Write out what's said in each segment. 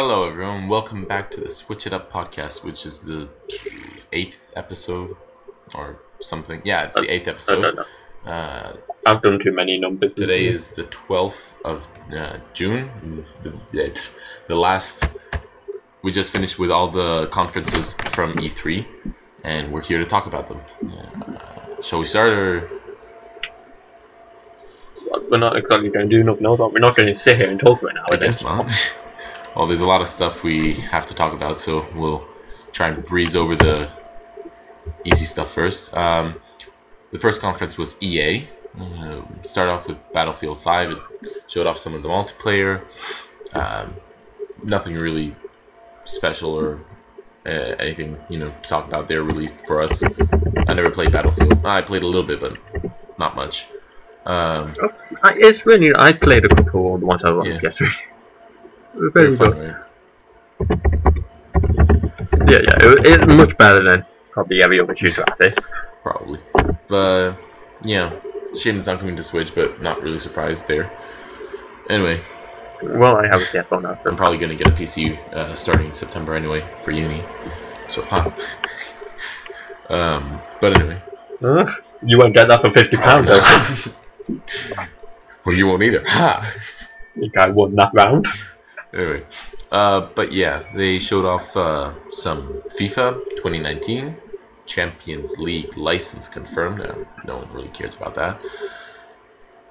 Hello, everyone. Welcome back to the Switch It Up podcast, which is the eighth episode or something. Yeah, it's the eighth episode. no, no. Uh, I've done too many numbers. today is the 12th of uh, June. The, the, the last. We just finished with all the conferences from E3, and we're here to talk about them. Uh, shall we start, or We're not exactly going to do nothing else. We're not going to sit here and talk for an hour. I guess not. well, there's a lot of stuff we have to talk about, so we'll try and breeze over the easy stuff first. Um, the first conference was EA. Uh, start off with Battlefield 5. It showed off some of the multiplayer. Um, nothing really special or uh, anything you know to talk about there really for us. I never played Battlefield. I played a little bit, but not much. Um, it's really. I played a couple of the ones I was Yeah. on PS3. Very they're good. Yeah, yeah. It, it's much better than probably every other shooter out there. probably. But yeah, shame it's not coming to Switch, but not really surprised there. Anyway, Well, I have a PS4 now. I'm probably gonna get a PC uh, starting September anyway for uni. So huh. um, but anyway, Uh, you won't get that for fifty pounds. though. well you won't either. Ha. Think I won that round. Anyway, uh, but yeah, they showed off uh, some FIFA 2019 Champions League license confirmed. Uh, no one really cares about that.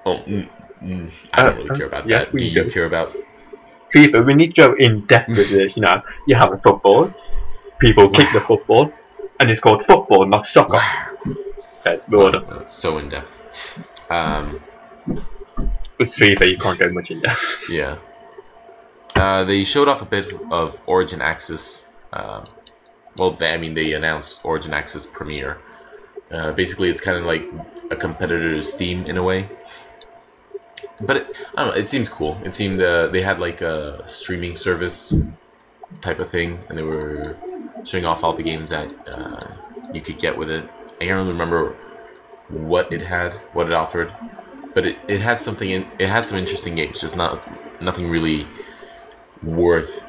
Oh, mm, mm, I don't really Uh, care about yes, that. we Do you do. care about? FIFA, we need to go in depth with this. You know, you have a football. People kick the football, and it's called football, not soccer. Okay, well. Uh, so in depth. Um, With FIFA, you can't go much in depth. yeah. Uh, they showed off a bit of Origin Access. Uh, well, they, I mean, they announced Origin Access Premier. Uh, basically, it's kind of like a competitor to Steam in a way. But it, I don't know. It seems cool. It seemed uh, they had like a streaming service type of thing, and they were showing off all the games that uh, you could get with it. I can't really remember what it had, what it offered, but it, it had something in. It had some interesting games, just not nothing really worth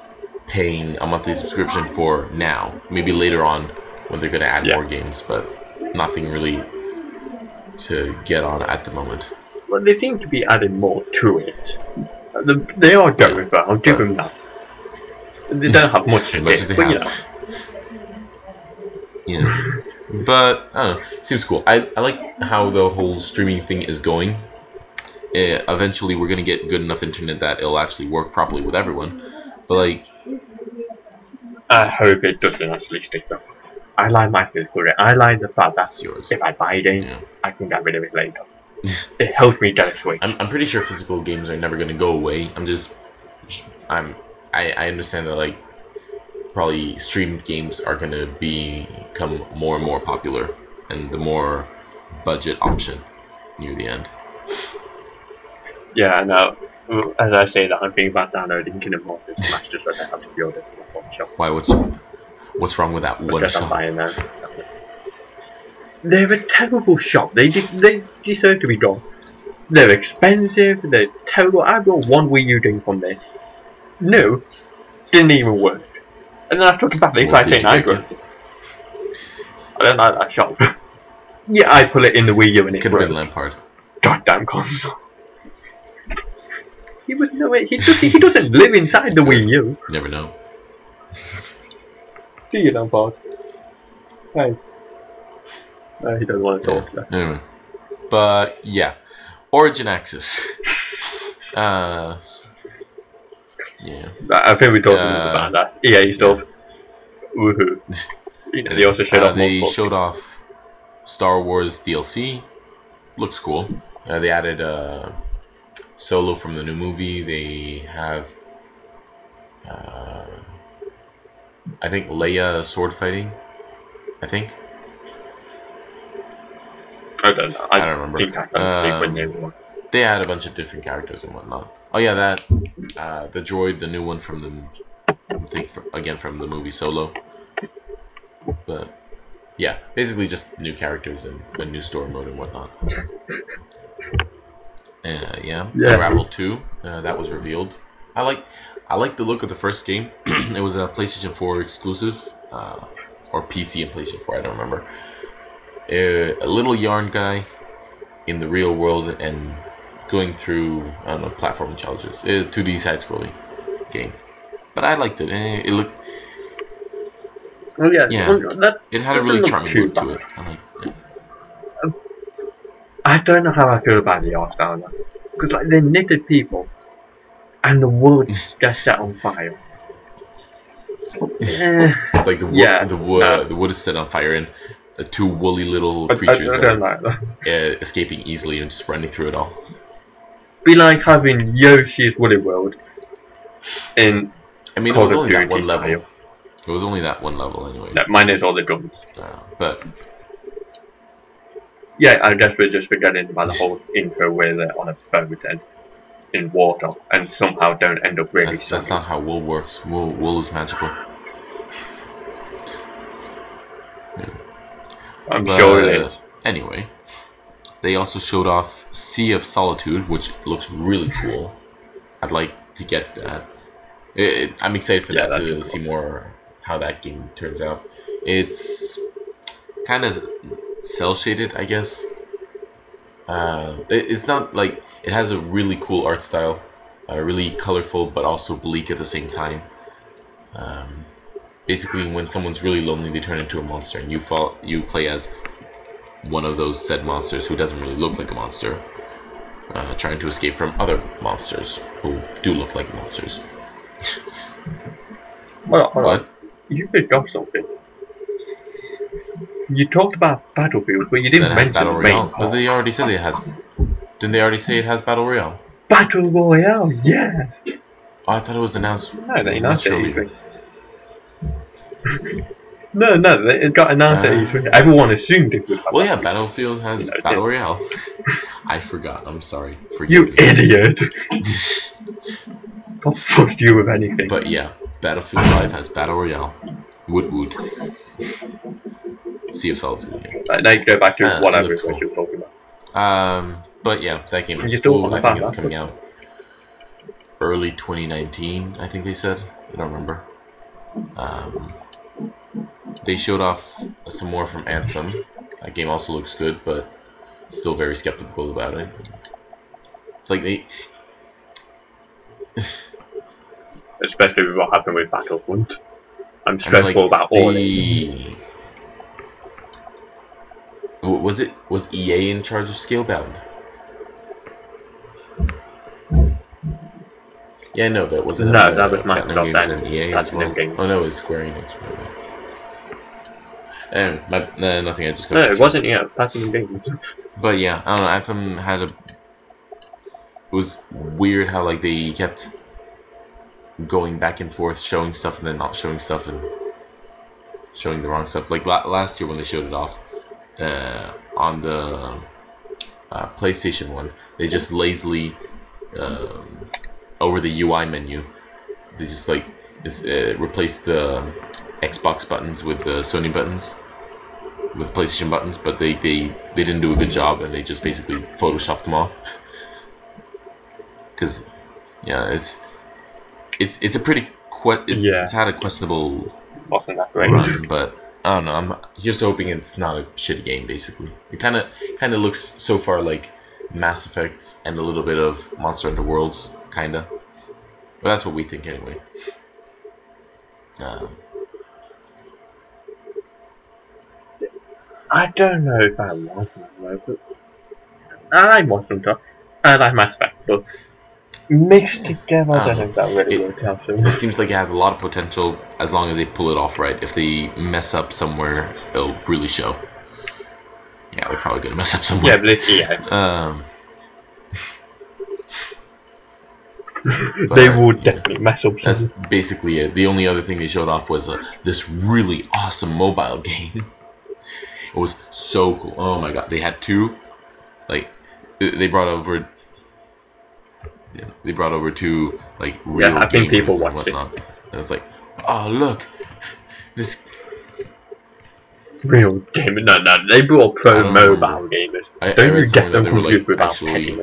paying a monthly subscription for now. Maybe later on when they're gonna add Yeah. more games, but nothing really to get on at the moment. Well, they seem to be adding more to it. They are going for. I'll give them that. They don't have much to much it, as they but you have. know. Yeah. But I don't know. Seems cool. I, I like how the whole streaming thing is going. Uh, eventually, we're gonna get good enough internet that it'll actually work properly with everyone. But like, I hope it doesn't actually stick though. I like my physical rate. I like the fact that yours. if I buy it in, Yeah. I can get rid of it later. it helps me get a Switch. I'm, I'm pretty sure physical games are never gonna go away. I'm just, I'm, I, I understand that like, probably streamed games are gonna become more and more popular, and the more budget option near the end. Yeah, now, as I say that, I'm thinking about downloading Kingdom Hearts and Smash just so I have to be ordered from the shop. Why? What's, what's wrong with that one Because I'm buying them. They're a terrible shop. They de- they deserve to be gone. They're expensive. They're terrible. I bought one Wii U thing from there. No, didn't even work. And then I took it back. They tried saying I take got I don't like that shop. yeah, I put it in the Wii U and it Could have been. Lampard. Goddamn console. He was no. He doesn't. He doesn't live inside the Wii U. You never know. Do you know, Bob? Hey. No, he doesn't want to Yeah. talk. so. Anyway, but yeah, Origin Access. uh, yeah. I think we talked Uh, about that. EA stuff. Woohoo. You know, they also showed Uh, off they multiple. showed off Star Wars DLC. Looks cool. Uh, they added uh, Solo from the new movie. They have, uh, I think Leia sword fighting. I think. I don't know. I, I don't remember. think I can think when Um, they had a bunch of different characters and whatnot. Oh yeah, that uh, the droid, the new one from the, I think from, again from the movie Solo. But yeah, basically just new characters and a new story mode and whatnot. Uh, yeah, Yeah. Unravel two, uh, that was revealed. I like, I like the look of the first game. it was a PlayStation 4 exclusive, uh, or PC and PlayStation 4. I don't remember. Uh, a little yarn guy in the real world and going through I don't know platforming challenges. It's a 2D side scrolling game, but I liked it. Eh, It looked Well, yeah, Yeah. that, it had a really charming look to it. I like it. I don't know how I feel about the art style now. Because, like, they're knitted people, and the world just set on fire. Eh, It's like the wood, Yeah, the wood, no. the wood is set on fire, and uh, two woolly little I, I, creatures I are like uh, escaping easily and just running through it all. Be like having Yoshi's Woolly World in I mean, it was only that one level. It was only that one level anyway. No, mine is all the guns. Uh, but Yeah, I guess we're just forgetting about the whole intro where they're on a boat and in water and somehow don't end up really that's, that's not how wool works. Wool, wool is magical. I'm But, sure is. Anyway, they also showed off Sea of Solitude, which looks really cool. I'd like to get that. It, it- I'm excited for Yeah, that to be see more how that game turns out. It's kind of cell shaded, I guess. Uh, it, it's not like it has a really cool art style, uh, really colorful, but also bleak at the same time. Um, basically, when someone's really lonely, they turn into a monster, and you fall, you play as one of those said monsters who doesn't really look like a monster, uh, trying to escape from other monsters who do look like monsters. Well. What? You forgot something. You talked about Battlefield, but you didn't mention battle royale. Part. they already said it has. Didn't they already say it has battle royale? Battle Royale, yeah. Oh, I thought it was announced. No, they announced it. naturally. at E3. No, no, it got announced Uh, E3. Everyone assumed it was. Well, yeah, Battlefield has No, it battle royale. I forgot. I'm sorry. You Forgive me. idiot! I'll trust you with anything. But yeah, Battlefield 5 has battle royale. Woot woot. Sea of Solitude. yeah. Like, now you go back to Uh, whatever it looks was cool. you were talking about. Um, but yeah, that game And is you cool. I think it's coming out early 2019. I think they said. I don't remember. Um, they showed off some more from Anthem. That game also looks good, but still very skeptical about it. It's like they. Especially with what happened with Battlefront. I'm stressful like, about all of it. the. Was it was EA in charge of Scalebound? Yeah, no, that wasn't. No, that was Microsoft and EA as Platinum well. Oh no, it was Square Enix. Maybe. And my, no, nothing. I just got No, it wasn't yet. Platinum Games. But yeah, I don't know. Anthem had a. It was weird how like they kept going back and forth, showing stuff and then not showing stuff and showing the wrong stuff. Like la- last year when they showed it off uh, on the uh, PlayStation one, they just lazily um, over the UI menu, they just like is, uh, replaced the Xbox buttons with the Sony buttons with PlayStation buttons, but they, they, they didn't do a good job and they just basically photoshopped them all. Because, yeah, it's it's it's a pretty que- it's, Yeah. it's had a questionable Wasn't that great? run, but I don't know. I'm just hoping it's not a shitty game. Basically, it kind of kind of looks so far like Mass Effect and a little bit of Monster Hunter Worlds, kind of. But that's what we think anyway. Um, I don't know if I like though, but I like Monster Hunter. I like Mass Effect, but mixed together, I don't know if that really It- worked out for It seems like it has a lot of potential as long as they pull it off right. If they mess up somewhere, it'll really show. Yeah, they're probably gonna mess up somewhere. Yeah, but it's EA. Um, they but, would yeah, definitely mess up That's basically it. The only other thing they showed off was uh, this really awesome mobile game. It was so cool. Oh my god, they had two. Like they they brought over. Yeah, they brought over two like real I think gamers people and watched it. whatnot. And it's like, oh look, this Real gamer. No, no, they brought pro know. mobile gamers. I, I Don't you read get somewhere that them they were like actually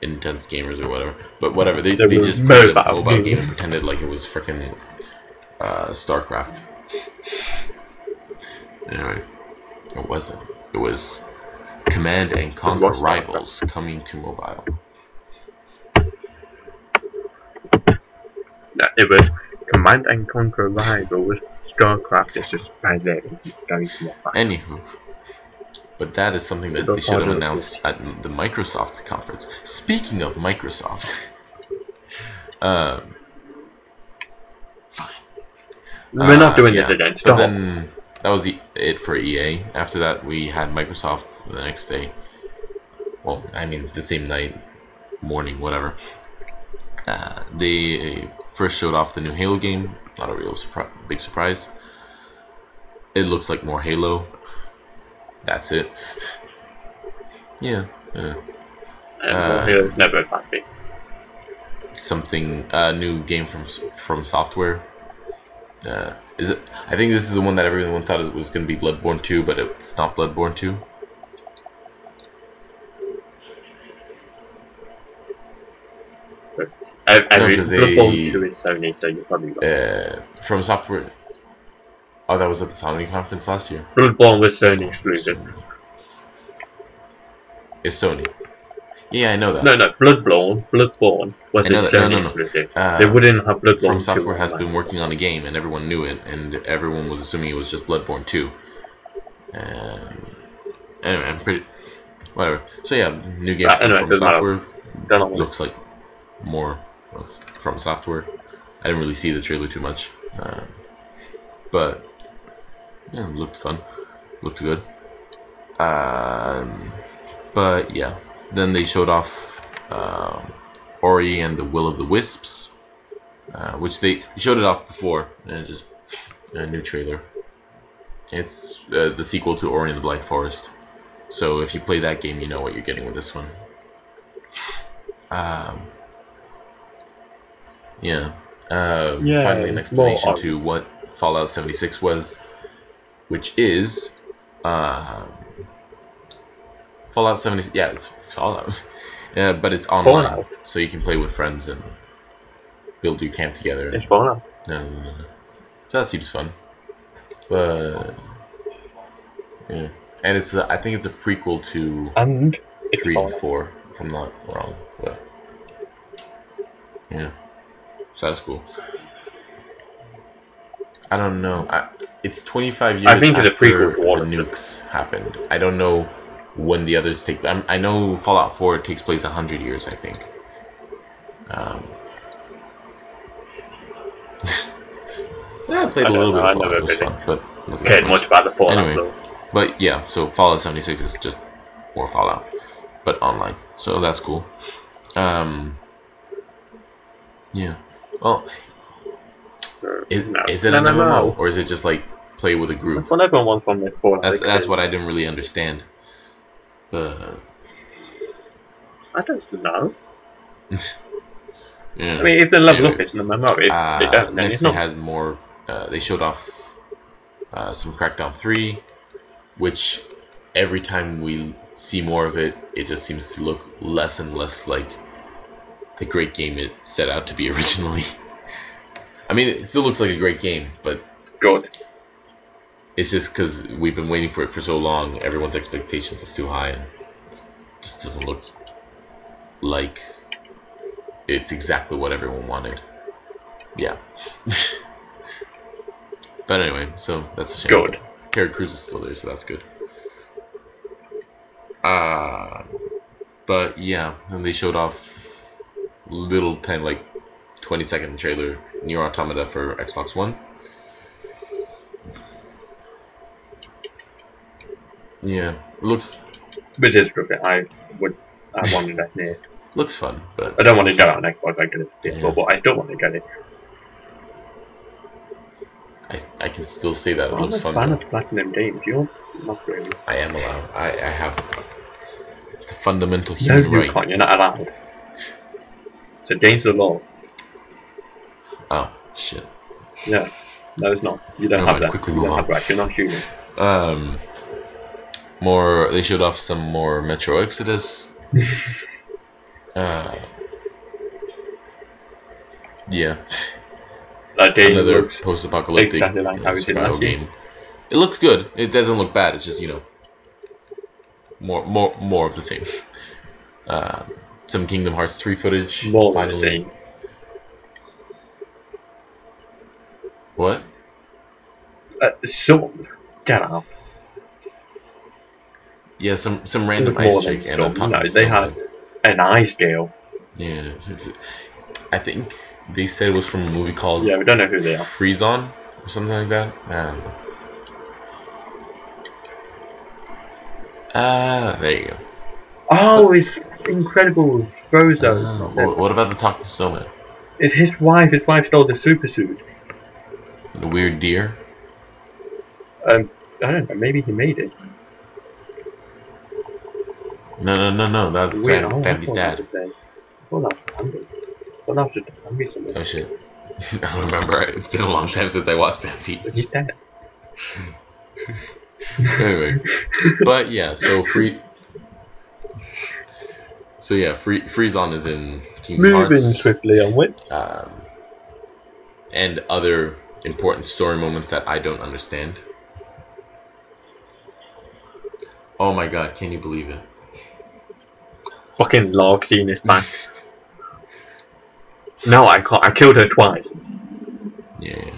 intense gamers or whatever. But whatever, they, they just played a mobile mobile game game. and pretended like it was freaking uh, StarCraft. Anyway, it wasn't. It was Command and Conquer. Rivals coming to mobile. It was Command and Conquer Rivals. StarCraft is just by there. Anywho, but that is something that they should have announced at the Microsoft conference. Speaking of Microsoft, um, fine. We're not Uh, doing yeah. this again. But Stop. then that was e- it for EA. After that, we had Microsoft the next day. Well, I mean the same night, morning, whatever. Uh, they first showed off the new Halo game. Not a real surpri- big surprise. It looks like more Halo. That's it. Yeah. yeah. Uh, Halo's never happy. something a new game from FromSoftware. Uh, is it? I think this is the one that everyone thought it was going to be Bloodborne 2, but it's not Bloodborne 2. I, I No, mean, 'cause they- Bloodborne 2 is Sony, so you probably got Uh, FromSoftware. Oh, that was at the Sony conference last year. Bloodborne was Sony exclusive. It's Sony. Yeah, I know that. No, no, Bloodborne, Bloodborne was I a know that- Sony no, no. exclusive. Uh, they wouldn't have Bloodborne From 2 Software has been working on a game, and everyone knew it, and everyone was assuming it was just Bloodborne 2. And anyway, I'm pretty. Whatever. So yeah, new game Uh, from, anyway, from. Software. Looks like more FromSoftware. I didn't really see the trailer too much, uh, but yeah, it looked fun, looked good. Um, but yeah, then they showed off um, Ori and the Will of the Wisps, uh, which they showed it off before, and just a new trailer. It's uh, the sequel to Ori and the Blind Forest. So if you play that game, you know what you're getting with this one. Um, yeah. Um, Yeah, finally, an explanation art. to what Fallout 76 was, which is um, Fallout 76. Yeah, it's, it's Fallout. yeah, but it's online, Fallout. so you can play with friends and build your camp together. It's Fallout. No, no, no, no. So that seems fun. But yeah, and it's a, I think it's a prequel to And three and four, if I'm not wrong. But yeah, so that's cool. I don't know. I, it's 25 years I think after prequel to all the nukes happened. I don't know when the others take. I'm, I know Fallout 4 takes place 100 years. I think. Um, yeah, I played I a little don't bit of I Fallout. It was fun, but nothing cared much. much about the Fallout Anyway. though. But yeah, so Fallout 76 is just more Fallout, but online. So that's cool. Um, yeah. Well, is, No. is it no, an no, MMO or is it just like play with a group? That's what everyone wants from this Fallout. That's that's what I didn't really understand. But I don't know. yeah. I mean, if they level Anyway. up, it's an MMO. If Uh, they don't, next it's they had more. Uh, they showed off uh, some Crackdown 3, which every time we see more of it, it just seems to look less and less like the great game it set out to be originally. I mean, it still looks like a great game, but Good. it's just because we've been waiting for it for so long, everyone's expectations is too high, and just doesn't look like it's exactly what everyone wanted. Yeah. but anyway, so that's a shame. Good. Terry Crews is still there, so that's good. Uh, but yeah, and they showed off little ten like twenty second trailer NieR Automata for Xbox One. Yeah, it looks Which is good. I would. I wanted that NieR. looks fun, but I don't want to get it on Xbox. I get it PS4, Yeah. but I don't want to get it. I, I can still say that it I'm a looks fun. fan though. of Platinum Games. You're not really. I am allowed. I, I have. It's a fundamental No, human you right. can't. You're not allowed. It's against the law. Oh shit. Yeah. No, it's not. You don't Never have that. quickly you move on. You're not human. Um, more. They showed off some more Metro Exodus. Uh, yeah, That game another post-apocalyptic exactly like you know, survival year. game. It looks good. It doesn't look bad. It's just you know more more more of the same. Uh, some Kingdom Hearts 3 footage. more finally. What? Uh, some, get out. Yeah, some some random ice chick and top No, they had an eye scale. Yeah, it's, it's, I think they said it was from a movie called Yeah, we don't know who they are. Frozen or something like that. I don't know. Ah, there you go. Oh, it's incredible. Frozo. Ah, wh- what about the talking snowman? It's his wife. His wife stole the super suit. The weird deer? Um, I don't know. Maybe he made it. No, no, no, no. That's. Fam- Oh, Family's I dad. thought that was a- I thought that was Bambi. I thought just Bambi something. Oh shit. I don't remember. It's been a long time since I watched Bambi. But he's dead. anyway, but yeah, so free. So yeah, free is in Kingdom Moving Hearts, swiftly onward. um, and other important story moments that I don't understand. Oh my god, can you believe it? Fucking Larxene is back. no, I can't. I killed her twice. Yeah.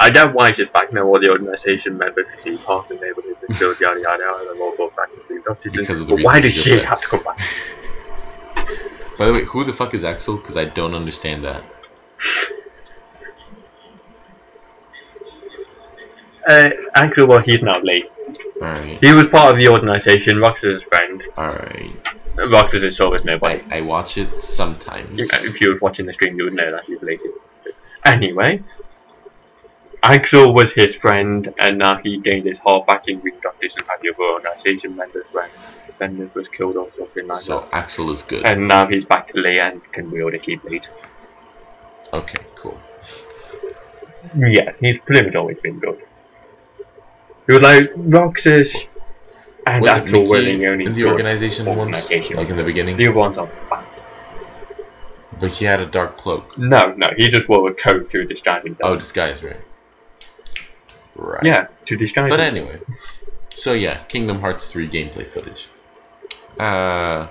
I don't why she's back now. All the organisation members see half the neighbourhood and killed yada yada. And all go back to the doctors. Because of the but why does she have to come back? By the way, who the fuck is Axel? Because I don't understand that. Uh, actually, well, he's not late. Alright, He was part of the organisation. Roxas' is his friend. alright. Roxas is always nobody. I, I watch it sometimes. If you were watching the stream, you would know that he's related. Anyway, Axel was his friend, and now he gained his heart back in Green Doctors and had the other organisation members when Bendis was killed or something like So that. So Axel is good. And now he's back to Lee and can wield a keyblade. Okay, cool. Yeah, he's pretty much always been good. He was like Roxas and Was Axel were the only in the organization once? Like in the beginning? The other ones are bad. But he had a dark cloak. No, no, he just wore a coat to disguise himself. Oh, disguise, right? Right. yeah, to disguise But anyway. So yeah, Kingdom Hearts 3 gameplay footage. Uh,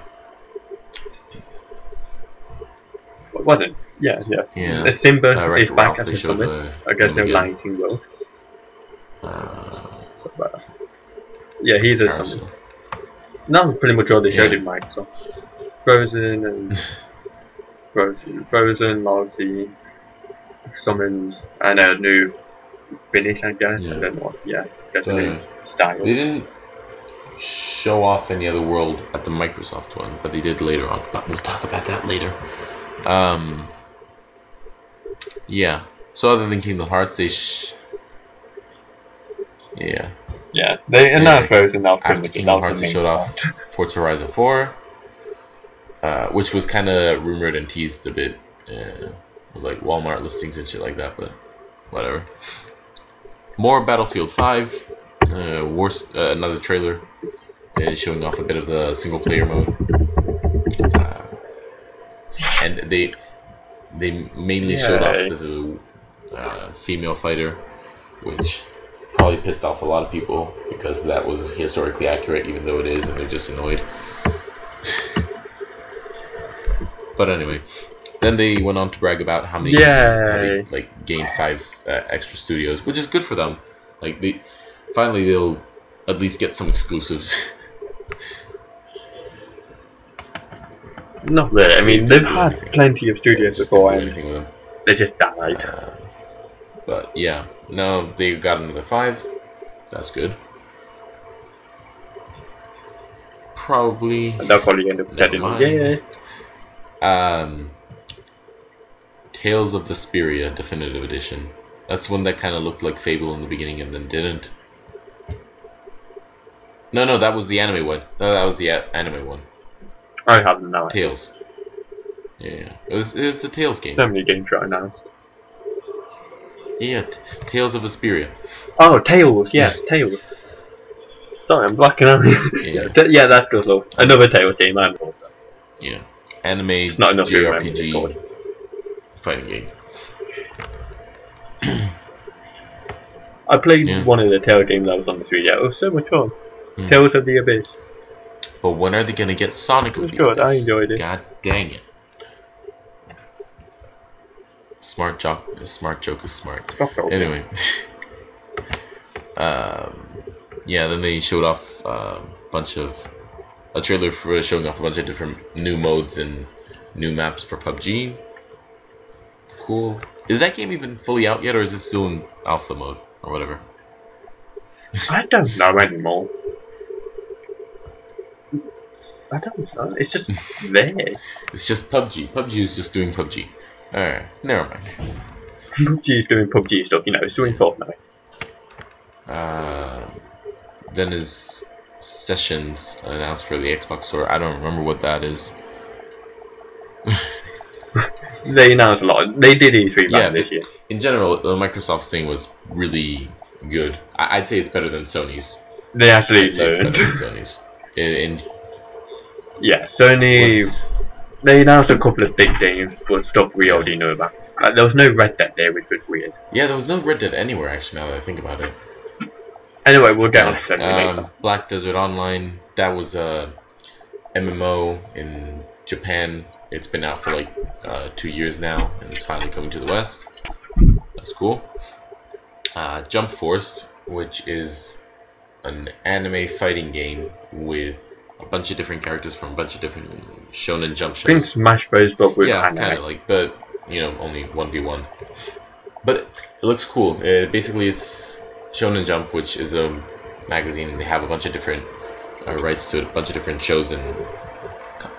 What was it? Yeah, yeah. yeah. The Simba Uh, is Wreck-It back Ralph, at the summit. the I guess him no again. Lion King. Uh, But, yeah, he's a Carousel. summon. Pretty much all they showed Yeah. in Microsoft. Frozen and Frozen, Frozen, Larxene, summons, and a new finish, I guess. Yeah. Don't know what, yeah, just a new style. They didn't show off any other world at the Microsoft one, but they did later on. But we'll talk about that later. Um, yeah. So other than Kingdom Hearts, they sh- yeah. Yeah, they and Yeah. now Frozen now pretty After Kingdom Hearts, they showed off. Forza Horizon 4, uh, which was kind of rumored and teased a bit, uh, with like Walmart listings and shit like that. But whatever. More Battlefield 5, uh, Wars, uh, another trailer uh, showing off a bit of the single player mode, uh, and they they mainly showed off the uh, female fighter, which probably pissed off a lot of people because that was historically accurate, even though it is, and they're just annoyed. but anyway, then they went on to brag about how many how they like gained five uh, extra studios, which is good for them. Like they finally they'll at least get some exclusives. Not really. I mean, They they've had anything. plenty of studios Just before, and anything with them. they just died. Uh, but yeah, no, they got another five. That's good. Probably. and they'll probably end up getting mind. yeah. Um, Tales of Vesperia Definitive Edition. That's one that kind of looked like Fable in the beginning and then didn't. No, no, that was the anime one. No, that was the a- anime one. I have no idea. Tales. Yeah, it was it's a Tales game. So many games right now. Yeah, t- Tales of Vesperia. Oh, Tales. yeah, Tales. Sorry, I'm blacking out. Yeah. yeah, that's good. Another Tales game. I'm Yeah. anime It's not enough JRPG. Fighting game. I played Yeah. one of the Tale games that was on the 3DS. It was so much fun. Hmm. Tales of the Abyss. But when are they gonna get Sonic It of was the good, I enjoyed it. God dang it. Smart joke, smart joke is smart. Anyway, um, yeah. Then they showed off a bunch of a trailer for showing off a bunch of different new modes and new maps for PUBG. Cool. Is that game even fully out yet, or is it still in alpha mode or whatever? I don't know anymore. I don't know. It's just there. It's just PUBG. PUBG is just doing PUBG. Alright, never mind. PUBG is doing PUBG stuff, you know, it's doing Fortnite. Uh, then is Sessions announced for the Xbox Store. I don't remember what that is. They announced a lot. They did E3 back Yeah, this year. In general, the Microsoft's thing was really good. I- I'd say it's better than Sony's. They actually I'd say it's better than Sony's. In, Yeah, Sony. was, They announced a couple of big games, but stuff we already know about. Like, there was no Red Dead there, which was weird. yeah, there was no Red Dead anywhere actually. Now that I think about it. Anyway, we'll get on to Um. Black Desert Online. That was a MMO in Japan. It's been out for like uh, two years now, and it's finally coming to the West. That's cool. Uh, Jump Force, which is an anime fighting game with a bunch of different characters from a bunch of different shonen jump I think shows. Smash Bros. but with yeah, kind of like, but you know, only one v one. But it looks cool. Uh, basically, it's Shonen Jump, which is a magazine, and they have a bunch of different uh, rights to it, a bunch of different shows and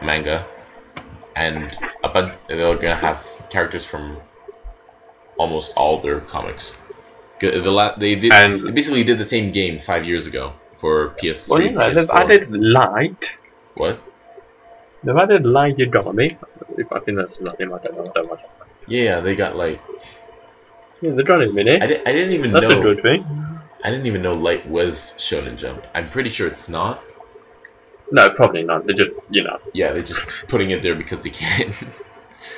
manga, and a bunch. They're gonna have characters from almost all their comics. The la- they did And- they basically did the same game five years ago for PS3. Well, you know, they've PS4. added light. what? They've added light Yagami. If I think that's nothing, I don't know that much. Yeah, they got like Yeah, they're trying to admit it. I, di- I didn't even That's know a good thing. I didn't even know Light was Shonen Jump. I'm pretty sure it's not. No, probably not. They're just, you know. Yeah, they're just putting it there because they can.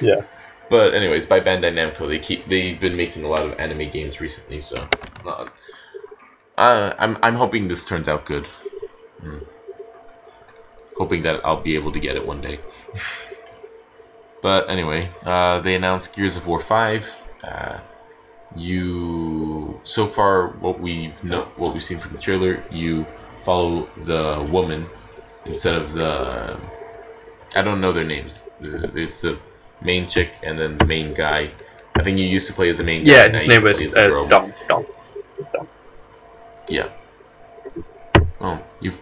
Yeah. but anyways, by Bandai Namco, they keep they've been making a lot of anime games recently, so uh, I'm I'm hoping this turns out good. Mm. Hoping that I'll be able to get it one day. but anyway, uh, they announced Gears of War Five. Uh, you so far what we've no, what we've seen from the trailer, you follow the woman instead of the I don't know their names. There's the main chick and then the main guy. I think you used to play as the main guy. Yeah, now name was uh. Dom. Dom. Dom. Yeah. Oh, you've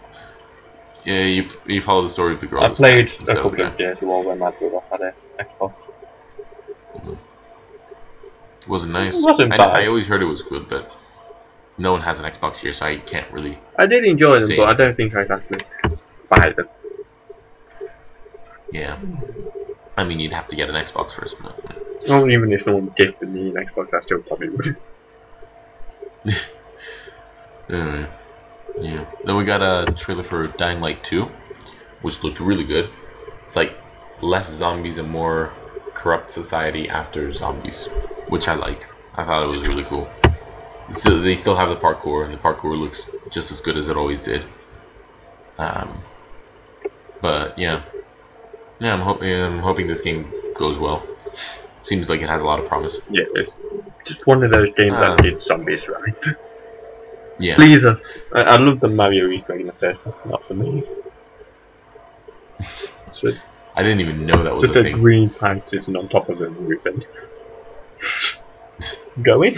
yeah you you follow the story of the girl. I this time played a of the couple of guy. Gears of when my brother had an Xbox. Wasn't nice. It wasn't I, bad. I always heard it was good, but no one has an Xbox here, so I can't really. I did enjoy them, but I don't think I'd actually buy them. Yeah. I mean, you'd have to get an Xbox first, but Not even if someone gifted me an Xbox, I still probably would. Anyway, yeah. Then we got a trailer for Dying Light 2, which looked really good. It's like less zombies and more corrupt society after zombies, which I like. I thought it was really cool. So they still have the parkour, and the parkour looks just as good as it always did. Um, but yeah, yeah, I'm hoping I'm hoping this game goes well. Seems like it has a lot of promise. Yeah, it's just one of those games Uh. that did zombies right. Yeah. Please, uh, I, I love the Mario Easter egg in the first one, not for me. So I didn't even know that was just a a green plant sitting on top of a roof and going.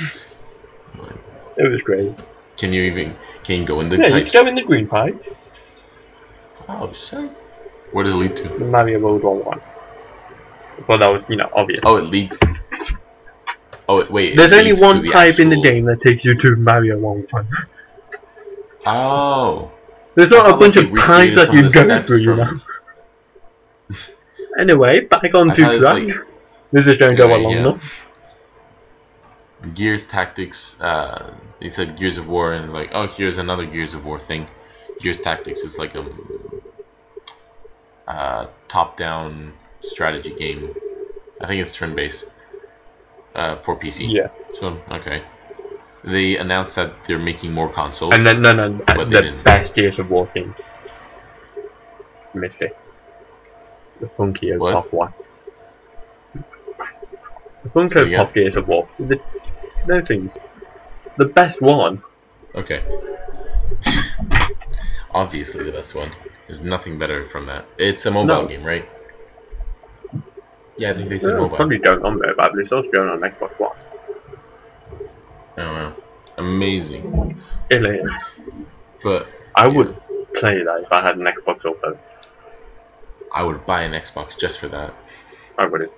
It was great. Can you even can you go in the yeah, you pipes? go in the green pipe. Oh shit! Where does it lead to? The Mario World War One. Well, that was you know obvious. Oh, it leads. Oh it- wait. it There's only one the pipe in the game that takes you to Mario World One. Oh. There's not a bunch like, of pipes that you go through, you know. Anyway, back on I to track. like This is going to go along yeah. enough. Gears Tactics. Uh, they said Gears of War, and like, oh, here's another Gears of War thing. Gears Tactics is like a uh, top-down strategy game. I think it's turn-based uh, for PC. Yeah. So okay. They announced that they're making more consoles. And then no no But they the best Gears of War game. Mythic. The funky What? top one. The So, Funko yeah. Pop Gears of War. The, no things. The best one. Okay. Obviously the best one. There's nothing better from that. It's a mobile No. game, right? Yeah, I think they said No, mobile. probably don't on there, but it's also going on Xbox One. Oh wow. Amazing. It is. But I would play that if I had an Xbox also. I would buy an Xbox just for that. I would.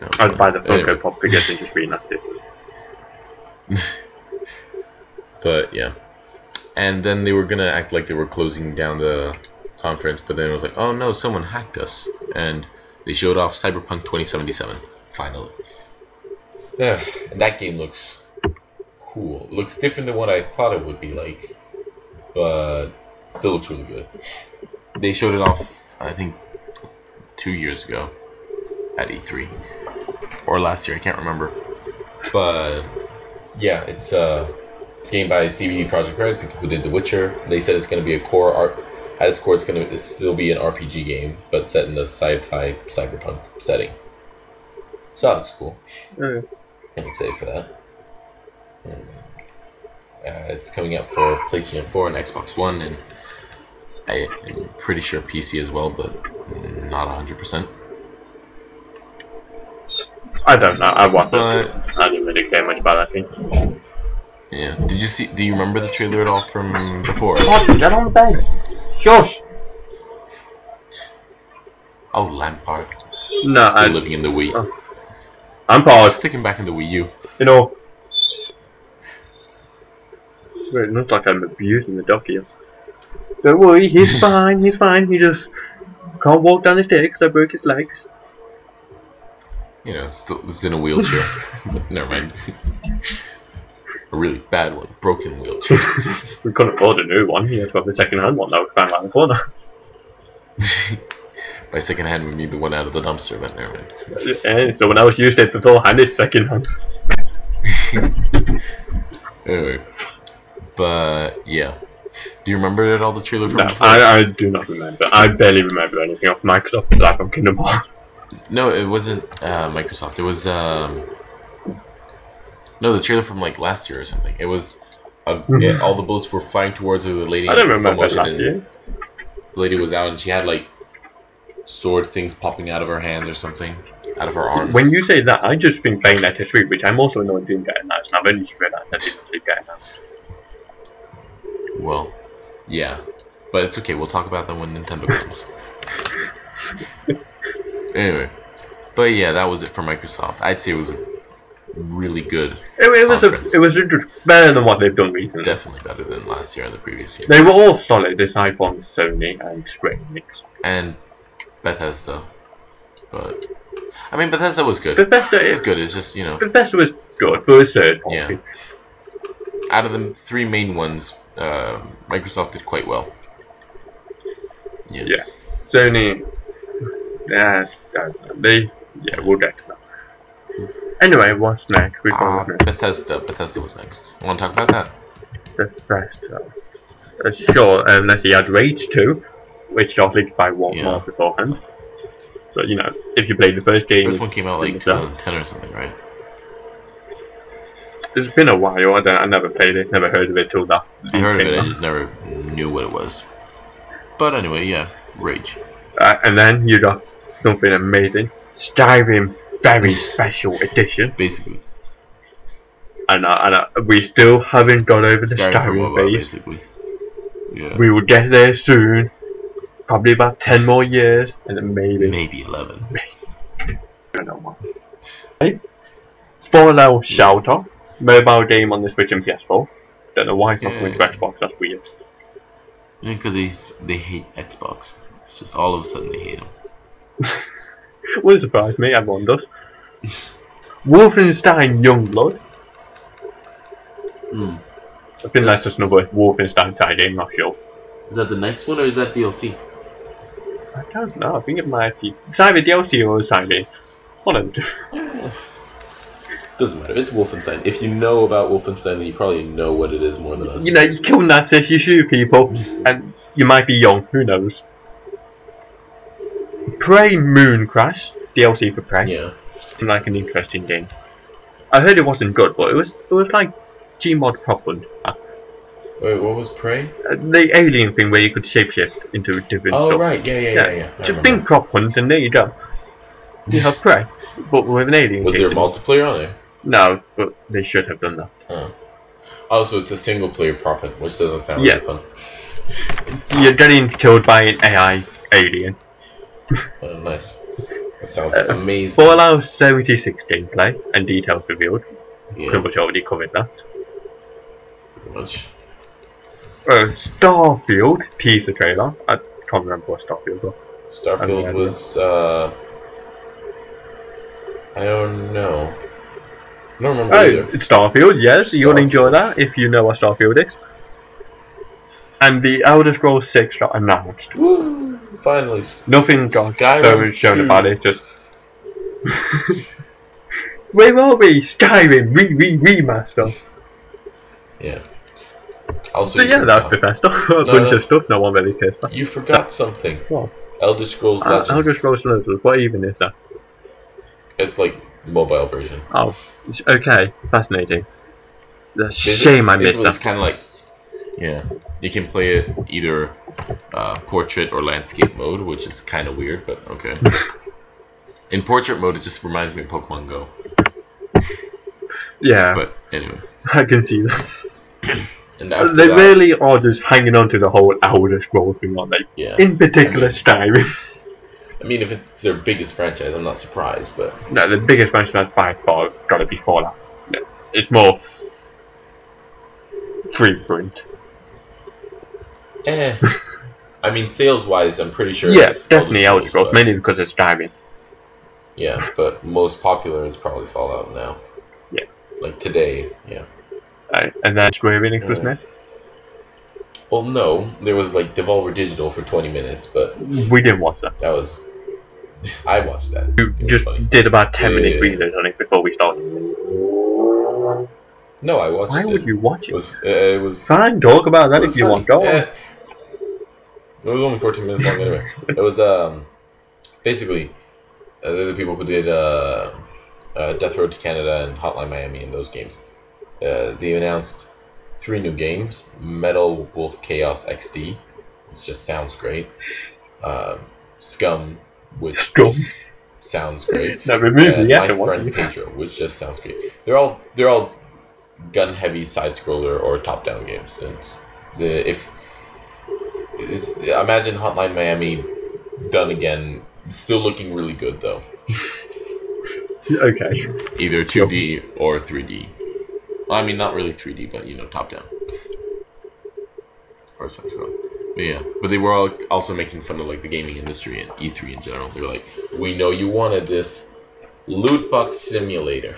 No, I'd but buy the Funko anyway. Pop figures and just be nasty. But yeah. And then they were gonna act like they were closing down the conference, but then it was like, oh no, someone hacked us. And they showed off Cyberpunk 2077, finally. And that game looks cool. It looks different than what I thought it would be like, but still looks really good. They showed it off, I think, two years ago at E3. Or last year, I can't remember. But yeah, it's uh, it's game by CD Projekt Red, people who did The Witcher. They said it's going to be a core art. At its core, it's going to still be an RPG game, but set in a sci-fi cyberpunk setting. So that looks cool. Uh, I'm excited for that. And, uh, it's coming out for PlayStation 4 and Xbox One, and I am pretty sure PC as well, but not 100%. I don't know. I But- it. I didn't really care much about that thing. Yeah. Did you see? Do you remember the trailer at all from before? God, get on the bed. Shush. Oh, Lampard. No, Still I, living in the Wii. Uh, I'm paused. Sticking back in the Wii U. You know. Wait, it looks like I'm abusing the dog here. Don't worry, he's fine, he's fine. He just can't walk down the stairs because I broke his legs. You know, still it's in a wheelchair. But Never mind. A really bad one, broken wheelchair. We couldn't afford a new one. He had to have the second hand one that was found around the corner. By second hand, we need the one out of the dumpster, but never mind. And so when I was used it beforehand, it's second hand. Anyway, but yeah. Do you remember at all the trailer from No, before? I, I do not remember. I barely remember anything off Microsoft aside from Kingdom Hearts. No, it wasn't uh, Microsoft. It was um, no, the trailer from like last year or something. It was uh, yeah, all the bullets were flying towards. The lady I don't in slow remember motion, last year. The lady was out and she had like sword things popping out of her hands or something, out of her arms. When you say that, I just been playing Bayonetta 3, which I'm also annoyed didn't get announced. And I've only just realised that it didn't get announced. well, yeah, but it's okay. We'll talk about that when Nintendo comes. anyway, but yeah, that was it for Microsoft. I'd say it was really good. It, it was Conference. a, it was better than what they've done recently. Definitely better than last year and the previous year. They were all solid, aside from Sony and Square Enix. and Bethesda. But I mean, Bethesda was good. Bethesda is good. It's just you know, Bethesda was good for a third party. Yeah. out of the three main ones, uh, Microsoft did quite well. Yeah. Yeah. Sony, yeah, uh, they, yeah, we'll get to that. Anyway, what's next? We've Uh, next. Bethesda. Bethesda was next. Want to talk about that? Bethesda. Uh, sure, unless he had Rage 2, which got leaked by one Yeah. beforehand. So, you know, if you played the first game, This one came out like 2010 or something, right? it's been a while. I, don't, I never played it, never heard of it till that. I heard of it. I just never knew what it was. But anyway, yeah, Rage. Uh, and then you got something amazing Skyrim Very Special Edition. Basically, And, uh, and uh, we still haven't got over the Skyrim phase. basically. Yeah. We will get there soon. Probably about 10 more years, and then maybe. Maybe 11. I don't know what. Hey. Spoiler shout out. Mobile game on the Switch and PS4. Don't know why it's not coming to Xbox, that's weird. Because they they hate Xbox. It's just all of a sudden they hate them. Wouldn't surprise me, everyone does. Wolfenstein Youngblood. Hmm. I think that's just another Wolfenstein side game, not sure. Is that the next one or is that DLC? I don't know. I think it might be it's either DLC or Silent. One of the two. Doesn't matter. It's Wolfenstein. If you know about Wolfenstein, then you probably know what it is more than us. You know, you kill Nazis, you shoot people, and you might be young. Who knows? Prey Mooncrash DLC for Prey. Yeah. Seemed like an interesting game. I heard it wasn't good, but it was it was like Gmod Propland. Uh, Wait, what was Prey? the alien thing where you could shapeshift into a different Oh stuff. right, yeah, yeah, yeah, yeah. I Just think Prop Hunt and there you go. You have Prey, but with an alien. Was there kid. multiplayer on there? No, but they should have done that. Oh. Oh, so it's a single player prop hunt, which doesn't sound Yeah. really fun. You're getting killed by an AI alien. Oh, nice. That sounds Uh, amazing. Fallout 76 gameplay and details revealed. yeah, Pretty much already covered that. pretty much. Uh, Starfield teaser trailer. I can't remember what Starfield was. I mean, I Starfield don't was. Uh, I don't know. I don't remember Oh, either. Starfield, yes, you'll enjoy that if you know what Starfield is. And the Elder Scrolls 6 got announced. Woo! Finally. Nothing got Skyrim so much shown 2. about it, just. Where are we? Skyrim, re re remaster. Yeah. Also, So you yeah, that's forgot- Bethesda. A No, bunch no. of stuff no one really cares about. You forgot something. What? Elder Scrolls Uh, Legends. Elder Scrolls Legends, what even is that? It's like mobile version. Oh, it's okay, fascinating. The Basi- shame I missed basically, It's that. kind of like, yeah, you can play it either uh, portrait or landscape mode, which is kind of weird, but okay. In portrait mode, it just reminds me of Pokemon Go. Yeah, But anyway, I can see that. and They that, really are just hanging on to the whole Elder Scrolls thing, aren't they? yeah. In particular, Skyrim. I mean, if it's their biggest franchise, I'm not surprised, but No, the biggest franchise by far gotta be Fallout. It's more frequent. Eh. I mean, sales-wise, I'm pretty sure. Yeah, it's definitely Elder Scrolls, mainly because it's Skyrim. Yeah, but most popular is probably Fallout now. Yeah. Like today, yeah. Right? And then Square Enix was next. Well, no, there was like Devolver Digital for 20 minutes, but We didn't watch that. that was. I watched that. You just funny. did about 10 Yeah, minute yeah, research on it before we started. No, I watched Why it. would you watch It it? was. Uh, it was. Fine, talk about that if you want. Go on. Eh, it was only 14 minutes long anyway. It was um, basically, uh, they're the people who did uh, uh, Death Road to Canada and Hotline Miami and those games. Uh, they announced three new games: Metal Wolf Chaos XD, which just sounds great. Um, Scum, which Scum. sounds great. No, remove the My Friend. Pedro, which just sounds great. They're all they're all gun heavy side scroller or top down games. And the if is, imagine Hotline Miami done again, still looking really good though. Okay. Either 2D or 3D. Well, I mean, not really 3D, but you know, top down. Or side. But yeah, but they were all also making fun of like the gaming industry and E3 in general. They were like, "We know you wanted this loot box simulator,"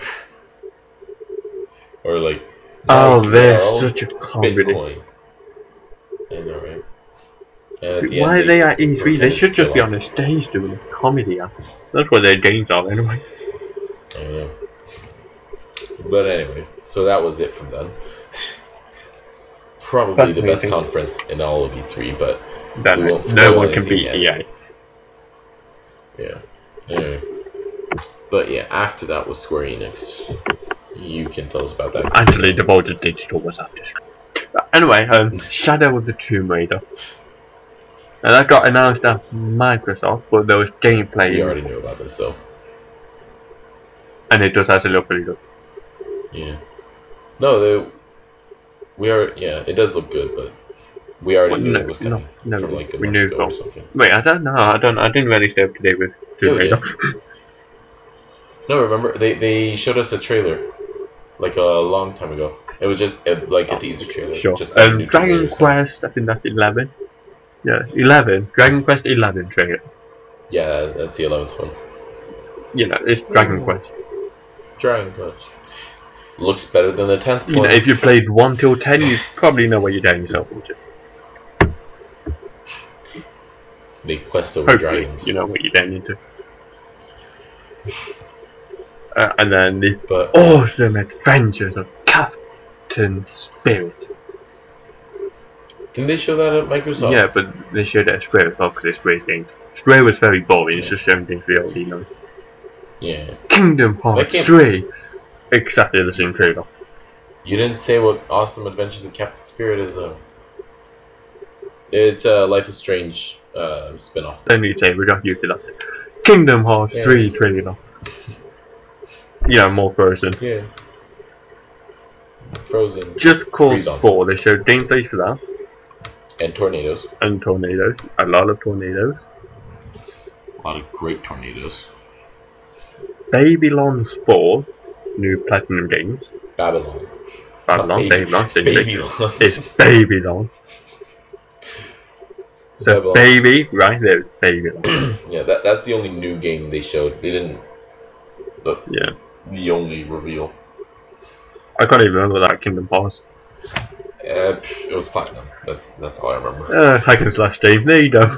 or like, Oh, "Now they're such a comedy. Bitcoin." I know, right? At the Why are they at E3? They should just be on a stage doing a comedy act. That's what their games are anyway. I don't know. But anyway, so that was it from them. Probably the best conference in all of E3, but Then We won't no one can beat yet. EA. yeah. Anyway. But yeah, after that was Square Enix. You can tell us about that. Actually, Devolver Digital was after. Anyway, um, Shadow of the Tomb Raider. Now that got announced at Microsoft, but there was gameplay, We already knew about this, so and it does actually look pretty good. yeah. No, they, we are. Yeah, it does look good, but we already Well, knew no, it was coming no, no, from like a we knew ago or something. Wait, I don't know. I don't. I didn't really stay up to date with Tomb Oh, yeah. No, remember they they showed us a trailer like a long time ago. It was just uh, like a teaser trailer. Sure. Just Um, Dragon. Quest. I think that's eleven. Yeah, eleven. Dragon Quest eleven trailer. Yeah, that's the eleventh one. You know, it's Dragon Quest. Dragon Quest looks better than the tenth You know, one. if you played one till ten, you probably know what you're getting yourself into. The quest over Hopefully, dragons. you know what you're getting into. Uh, and then the But awesome adventures of Captain Spirit. Didn't they show that at Microsoft? Yeah, but they showed it at Square as well because it's Square. Square was very boring, it's just showing things we already know. Yeah. Kingdom Hearts 3! Exactly the same trailer. You didn't say what Awesome Adventures of Captain Spirit is though. It's a Life is Strange uh, spin-off. Let me say, we got used to that. Kingdom Hearts Yeah. 3 trailer. Yeah, more Frozen. Yeah. Frozen Just Cause Freeze on. 4, they showed gameplay for that, and tornadoes. and tornadoes. A lot of tornadoes. A lot of great tornadoes. Babylon's Fall, new Platinum Games. Babylon. Babylon, Baby- Babylon. Babylon. It's Babylon. So Babylon. baby, right there, Babylon. yeah, that that's the only new game they showed. They didn't. But yeah. the only reveal. I can't even remember that Kingdom Hearts. Uh, pff, it was platinum. That's that's all I remember. Uh, hack and slash Dave there you go.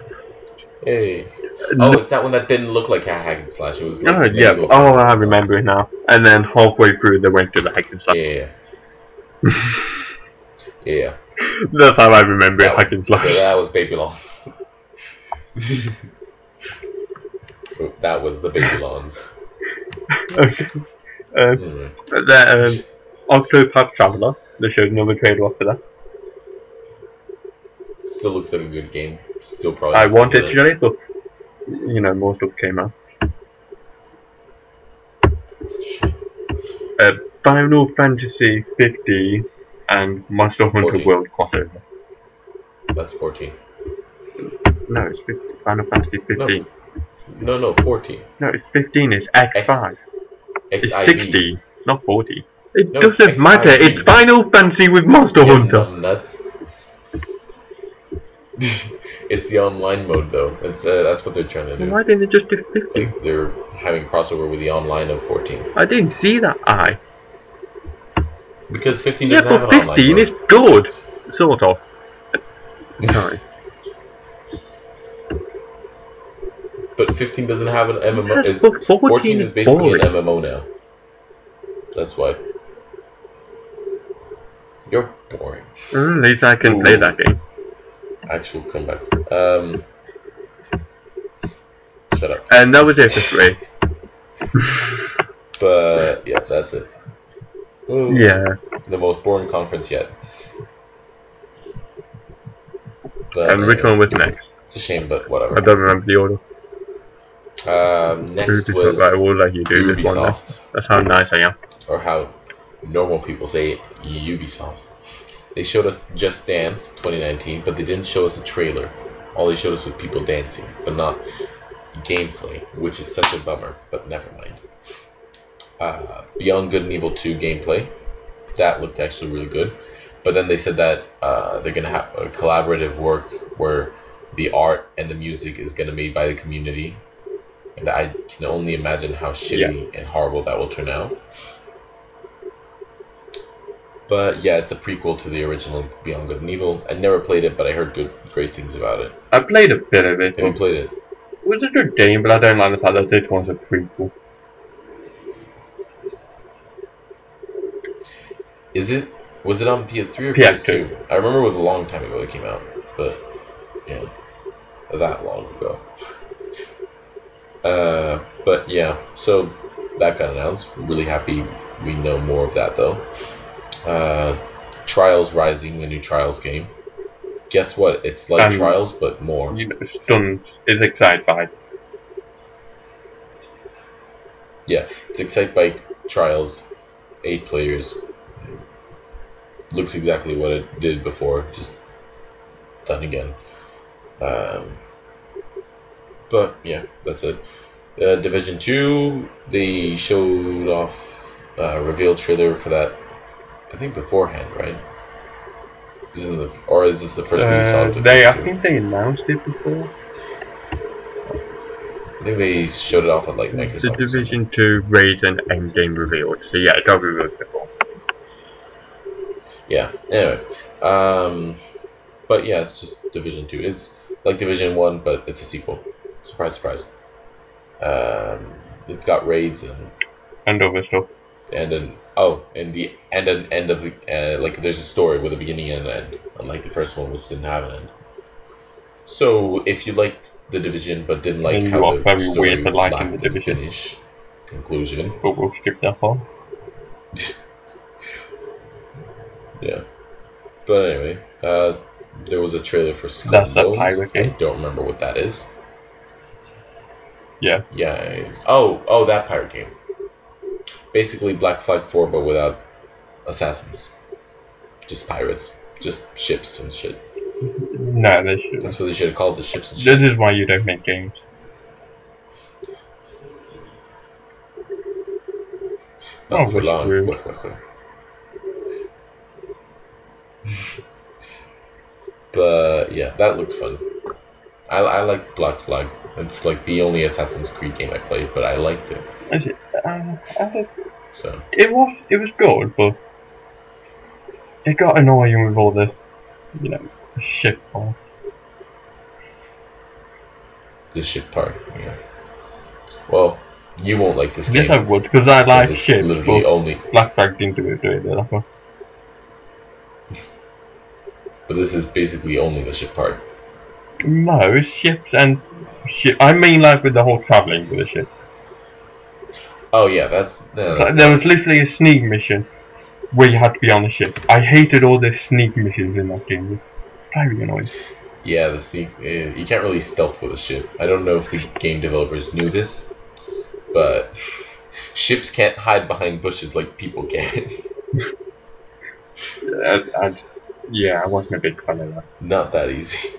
Hey. Oh, it's that one that didn't look like a hack and slash. It was like Oh, yeah, oh, I remember it now. And then halfway through, they went to the hack and slash. Yeah. Yeah. yeah. That's how I remember it, That, hack and slash. yeah, that was Baby Babylons. that was the Baby Babylons. okay. Um, Mm. um, Octopath Traveler, they showed another trailer after that. Still looks like a good game. Still probably. I wanted to it, but, you know, more stuff came out. Uh, Final Fantasy 50 and Monster Hunter 14. World crossover. That's 14. No, it's 15. Final Fantasy 15. No, no, 14. No, it's 15. It's X5. It's XIV. 16, not 40. It No, doesn't matter. XIV. It's Final Fantasy with Monster Yeah, Hunter. nuts. it's the online mode though. It's uh, that's what they're trying to do. Why didn't it just do 15? Like they're having crossover with the online of 14 I didn't see that eye. because 15 Yeah, doesn't have but an online 15 is good. Sort of. Sorry. But 15 doesn't have an MMO. Yeah, Is 14 14 is is basically boring. an MMO now. That's why. You're boring. Mm, at least I can play that game. Actual comeback. Um. Shut up. And that was it for three. But yeah, that's it. Ooh, Yeah. The most boring conference yet. But And which anyway, one was next? It's a shame, but whatever. I don't remember the order. Um, next Ubisoft, was I will let you do this one. That's how nice I am. or how normal people say it, Ubisoft. They showed us Just Dance 2019, but they didn't show us a trailer. All they showed us was people dancing, but not gameplay, which is such a bummer, but never mind. Uh, Beyond Good and Evil 2 gameplay, that looked actually really good. But then they said that uh, they're going to have a collaborative work where the art and the music is going to be made by the community. And I can only imagine how shitty and horrible that will turn out. But yeah, it's a prequel to the original Beyond Good and Evil. I never played it, but I heard good, great things about it. I played a bit of it. Have you It played it? was a good game, but I don't like the fact that this one's a prequel. Is it? Was it on PS3 or PS2? PS2? I remember it was a long time ago it came out, but yeah, that long ago. Uh, but yeah, so that got announced. Really happy we know more of that though. Uh, Trials Rising, the new Trials game. Guess what? It's like Um, Trials, but more. You know, stunned is excited by. it. Yeah, it's Excitebike Trials, eight players. Looks exactly what it did before, just done again. Um, but yeah, that's it. Uh, Division Two, they showed off uh, reveal trailer for that. I think beforehand, right? Isn't the or is this the first we saw? Uh, of they, I think they announced it before. I think they showed it off at like Microsoft. The or. Division 2 raid and endgame revealed. So yeah, it got revealed before. yeah. Anyway, um, but yeah, it's just Division Two. Is like Division One, but it's a sequel. Surprise, surprise. Um, it's got raids and And other stuff. and an oh and the end and an end of the uh, like there's a story with a beginning and an end, unlike the first one which didn't have an end. So if you liked the Division but didn't like how the very story weird for liking The Division. finish conclusion, But we'll skip that part. yeah. But anyway, uh, there was a trailer for Skull That's Bones. pirate I don't remember what that is. Yeah. Yeah. Oh, oh, that pirate game. Basically, Black Flag Four, but without assassins. Just pirates, just ships and shit. No, they should. That's what they should have called it, ships and shit. This is why you don't make games. Not Oh, for long. Wah, wah, wah. but yeah, that looked fun. I, I like Black Flag. It's like the only Assassin's Creed game I played, but I liked it. Is it? Uh, I So it was it was good, but it got annoying with all the you know shit part. the ship part, yeah. Well, you won't like this Yes, game. I would because I like shit, literally only, Black Flag didn't do it. Do it that one. but this is basically only the ship part. No, ships and ship. I mean, like with the whole traveling with the ship. Oh yeah, that's, no, that's there was literally a sneak mission where you had to be on the ship. I hated all the sneak missions in that game. Very annoying. Yeah, the sneak. Uh, you can't really stealth with a ship. I don't know if the game developers knew this, but ships can't hide behind bushes like people can. I, I, yeah, I wasn't a big fan of that. Not that easy.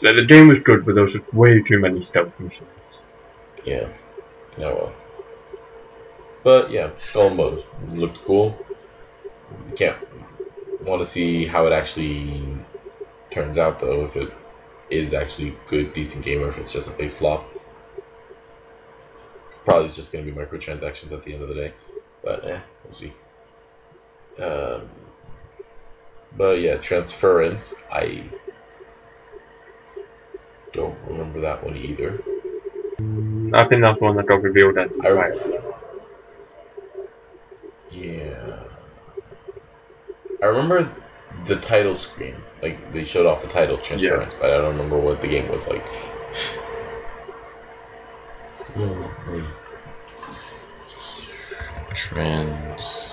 The game was good, but there was way too many stealth missions. Yeah. Oh well. But yeah, Skull and Bones looked cool. Can't want to see how it actually turns out though. If it is actually good, decent game, or if it's just a big flop. Probably it's just gonna be microtransactions at the end of the day. But eh, we'll see. Um, but yeah, Transference. I don't remember that one either. I think that's one that got revealed at I right. Yeah. I remember the title screen. Like they showed off the title transference, but I don't remember what the game was like. Transference.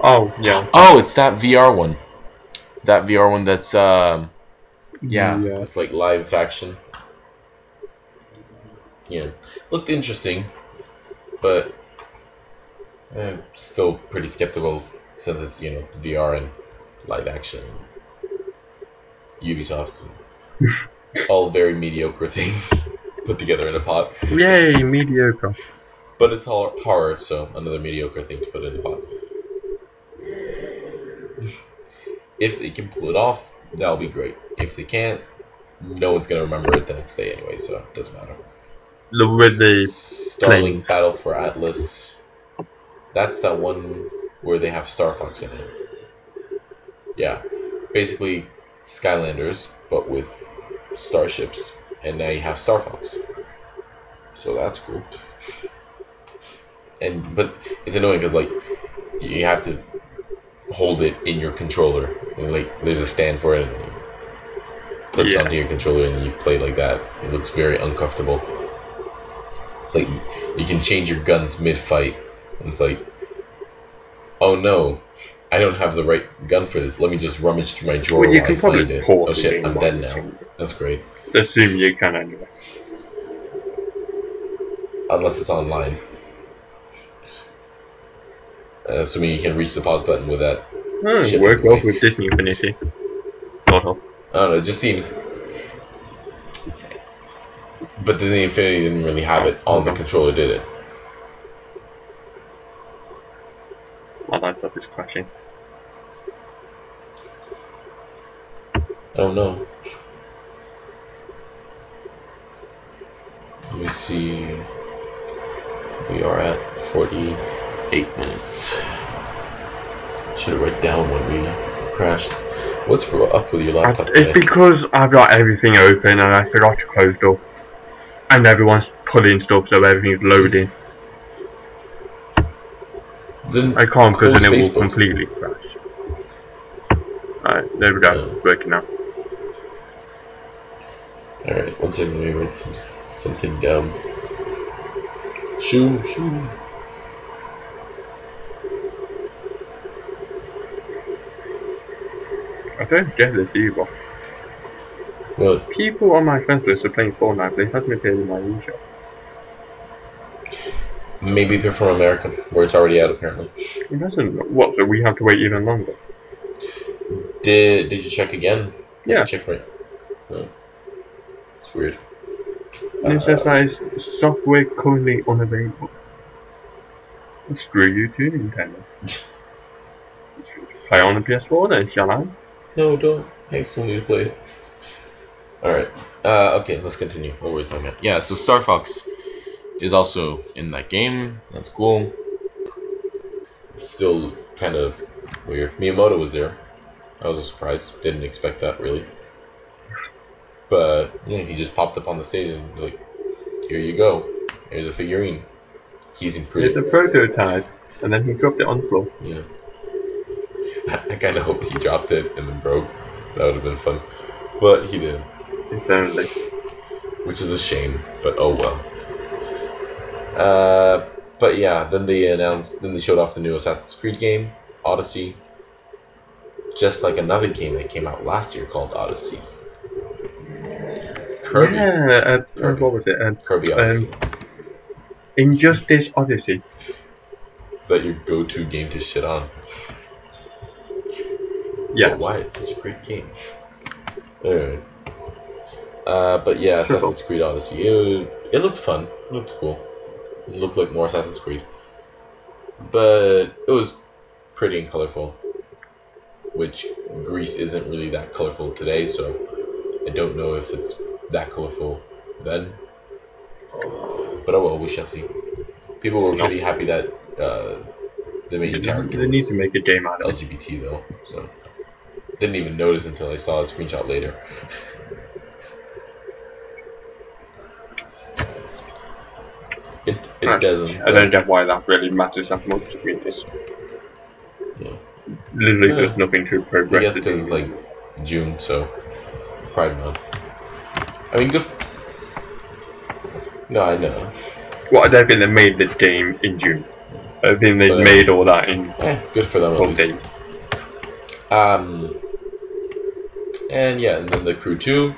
Oh yeah. Oh, it's that VR one. That VR one that's um yeah, Yeah. it's like live action. Yeah, looked interesting, but I'm still pretty skeptical since it's you know VR and live action. Ubisoft, all very mediocre things put together in a pot. Yay, mediocre. But it's hor- horror, so another mediocre thing to put in the pot. If they can pull it off, that'll be great. If they can't, no one's gonna remember it the next day anyway, so it doesn't matter. The Starlink. Battle for Atlas. That's that one where they have Star Fox in it. Yeah, basically Skylanders, but with starships, and now you have Star Fox. So that's cool. And but it's annoying because like you have to hold it in your controller, and like there's a stand for it, and it clips Yeah. onto your controller, and you play like that. It looks very uncomfortable. It's like you can change your guns mid-fight, and it's like, oh no, I don't have the right gun for this. Let me just rummage through my drawer Well, you while I can probably find it. Oh shit, I'm dead you now. That's great. Assume you can anyway. Unless it's online. Uh, assuming you can reach the pause button with that. Shit, work well with Disney Infinity. Of. I don't know, it just seems. But Disney Infinity didn't really have it on the controller, did it? My laptop is crashing. Oh no. Let me see. We are at 48 minutes. Should have write down when we crashed. What's up with your laptop It's today? because I've got everything open and I forgot to close stuff. And everyone's pulling stuff so everything's loading. Then I can't because then it will completely crash. Alright, there we go. It's working now. Alright, one second, let me write some, something down. Shoo, shoo. I don't get this either. What? People on my friends list are playing Fortnite, they haven't appeared in my eShop. Maybe they're from America, where it's already out apparently. It doesn't. What? So we have to wait even longer? Did Did you check again? Yeah. Check. No. It's weird. And it says Uh, that it's software currently unavailable. Well, screw you too, Nintendo. Play on the PS4 then, shall I? No, don't. I still need to play it. Alright. Uh, okay, let's continue. What were we talking about? Yeah, so Star Fox is also in that game. That's cool. Still kind of weird. Miyamoto was there. That was a surprise. Didn't expect that, really. But, yeah, he just popped up on the stage and, was like, here you go. Here's a figurine. He's improved. It's a prototype, and then he dropped it on the floor. Yeah. I kind of hoped he dropped it and then broke. That would have been fun. But he didn't, only. which is a shame. But oh well. Uh, but yeah, then they announced, then they showed off the new Assassin's Creed game, Odyssey. Just like another game that came out last year called Odyssey. Kirby. Yeah, uh, Kirby. what was it? Um, Kirby Odyssey. Injustice Odyssey. Is that your go-to game to shit on? Yeah. But why? It's such a great game. Alright. Uh, but yeah, Assassin's Creed Odyssey. It, it looked fun. It looked cool. It looked like more Assassin's Creed. But it was pretty and colorful. Which Greece isn't really that colorful today, so I don't know if it's that colorful then. But oh well, we shall see. People were pretty happy that uh, the main character They need to make a game out of it. LGBT though, so didn't even notice until I saw a screenshot later. It it Right. doesn't. I don't get why that really matters that much to me. It's Yeah. literally Yeah. there's nothing to I progress. guess because it's like June, so Pride Month. I mean, good. f- No, I know. Well, I don't think they made the game in June. I think they made all that in Eh, good for them at least. day. Um, and yeah, and then the Crew 2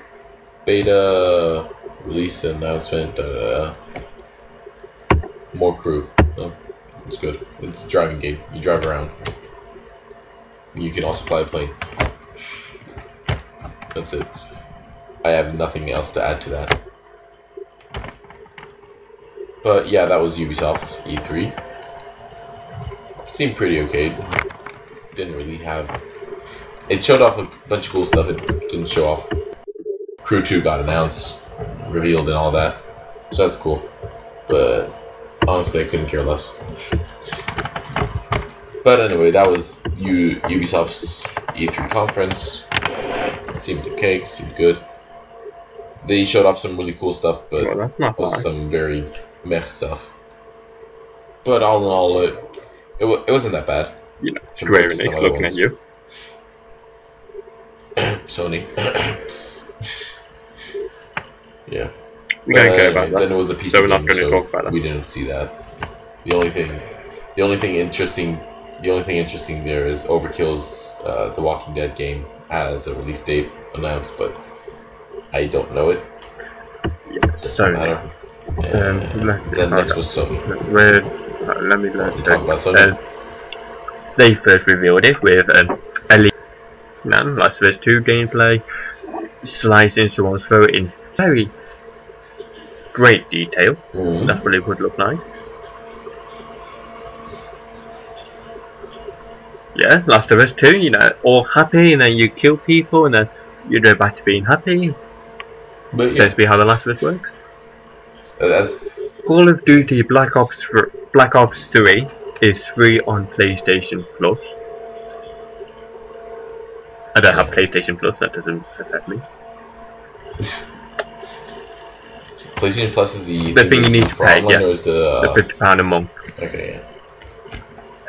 beta release announcement. Uh, more crew. Oh, it's good. It's a driving game. You drive around. You can also fly a plane. That's it. I have nothing else to add to that. But yeah, that was Ubisoft's E3. Seemed pretty okay. Didn't really have it showed off a bunch of cool stuff. It didn't show off. Crew 2 got announced, revealed, and all that. So that's cool. But honestly, I couldn't care less. But anyway, that was U- Ubisoft's E3 conference. It seemed okay, seemed good. They showed off some really cool stuff, but Well, also some very meh stuff. But all in all, it, it, wa- it wasn't that bad. You know, compared Square to Enix some other looking at you. Sony. yeah. We don't Uh, care about Then that. it was a PC So we're not game, so talk about that. We didn't see that. The only thing, the only thing interesting, the only thing interesting there is Overkill's uh, The Walking Dead game has a release date announced, but I don't know it. Yeah, Doesn't matter. Um, And then next was Sony. Where, uh, let me You talk about Sony. uh, They first revealed it with elite man, Last of Us 2 gameplay, slicing someone's throat in very great detail. Mhm. That's what it would look like. Yeah, Last of Us 2, you know, all happy, and then you kill people, and then you go back to being happy. But yeah, That's be how The Last of Us works. that's Call of Duty Black Ops Black Ops 3 is free on PlayStation Plus. I don't have PlayStation Plus. That doesn't affect me. PlayStation Plus is the The thing you need to for pay, yeah. is the, The uh, fifty pound a month. okay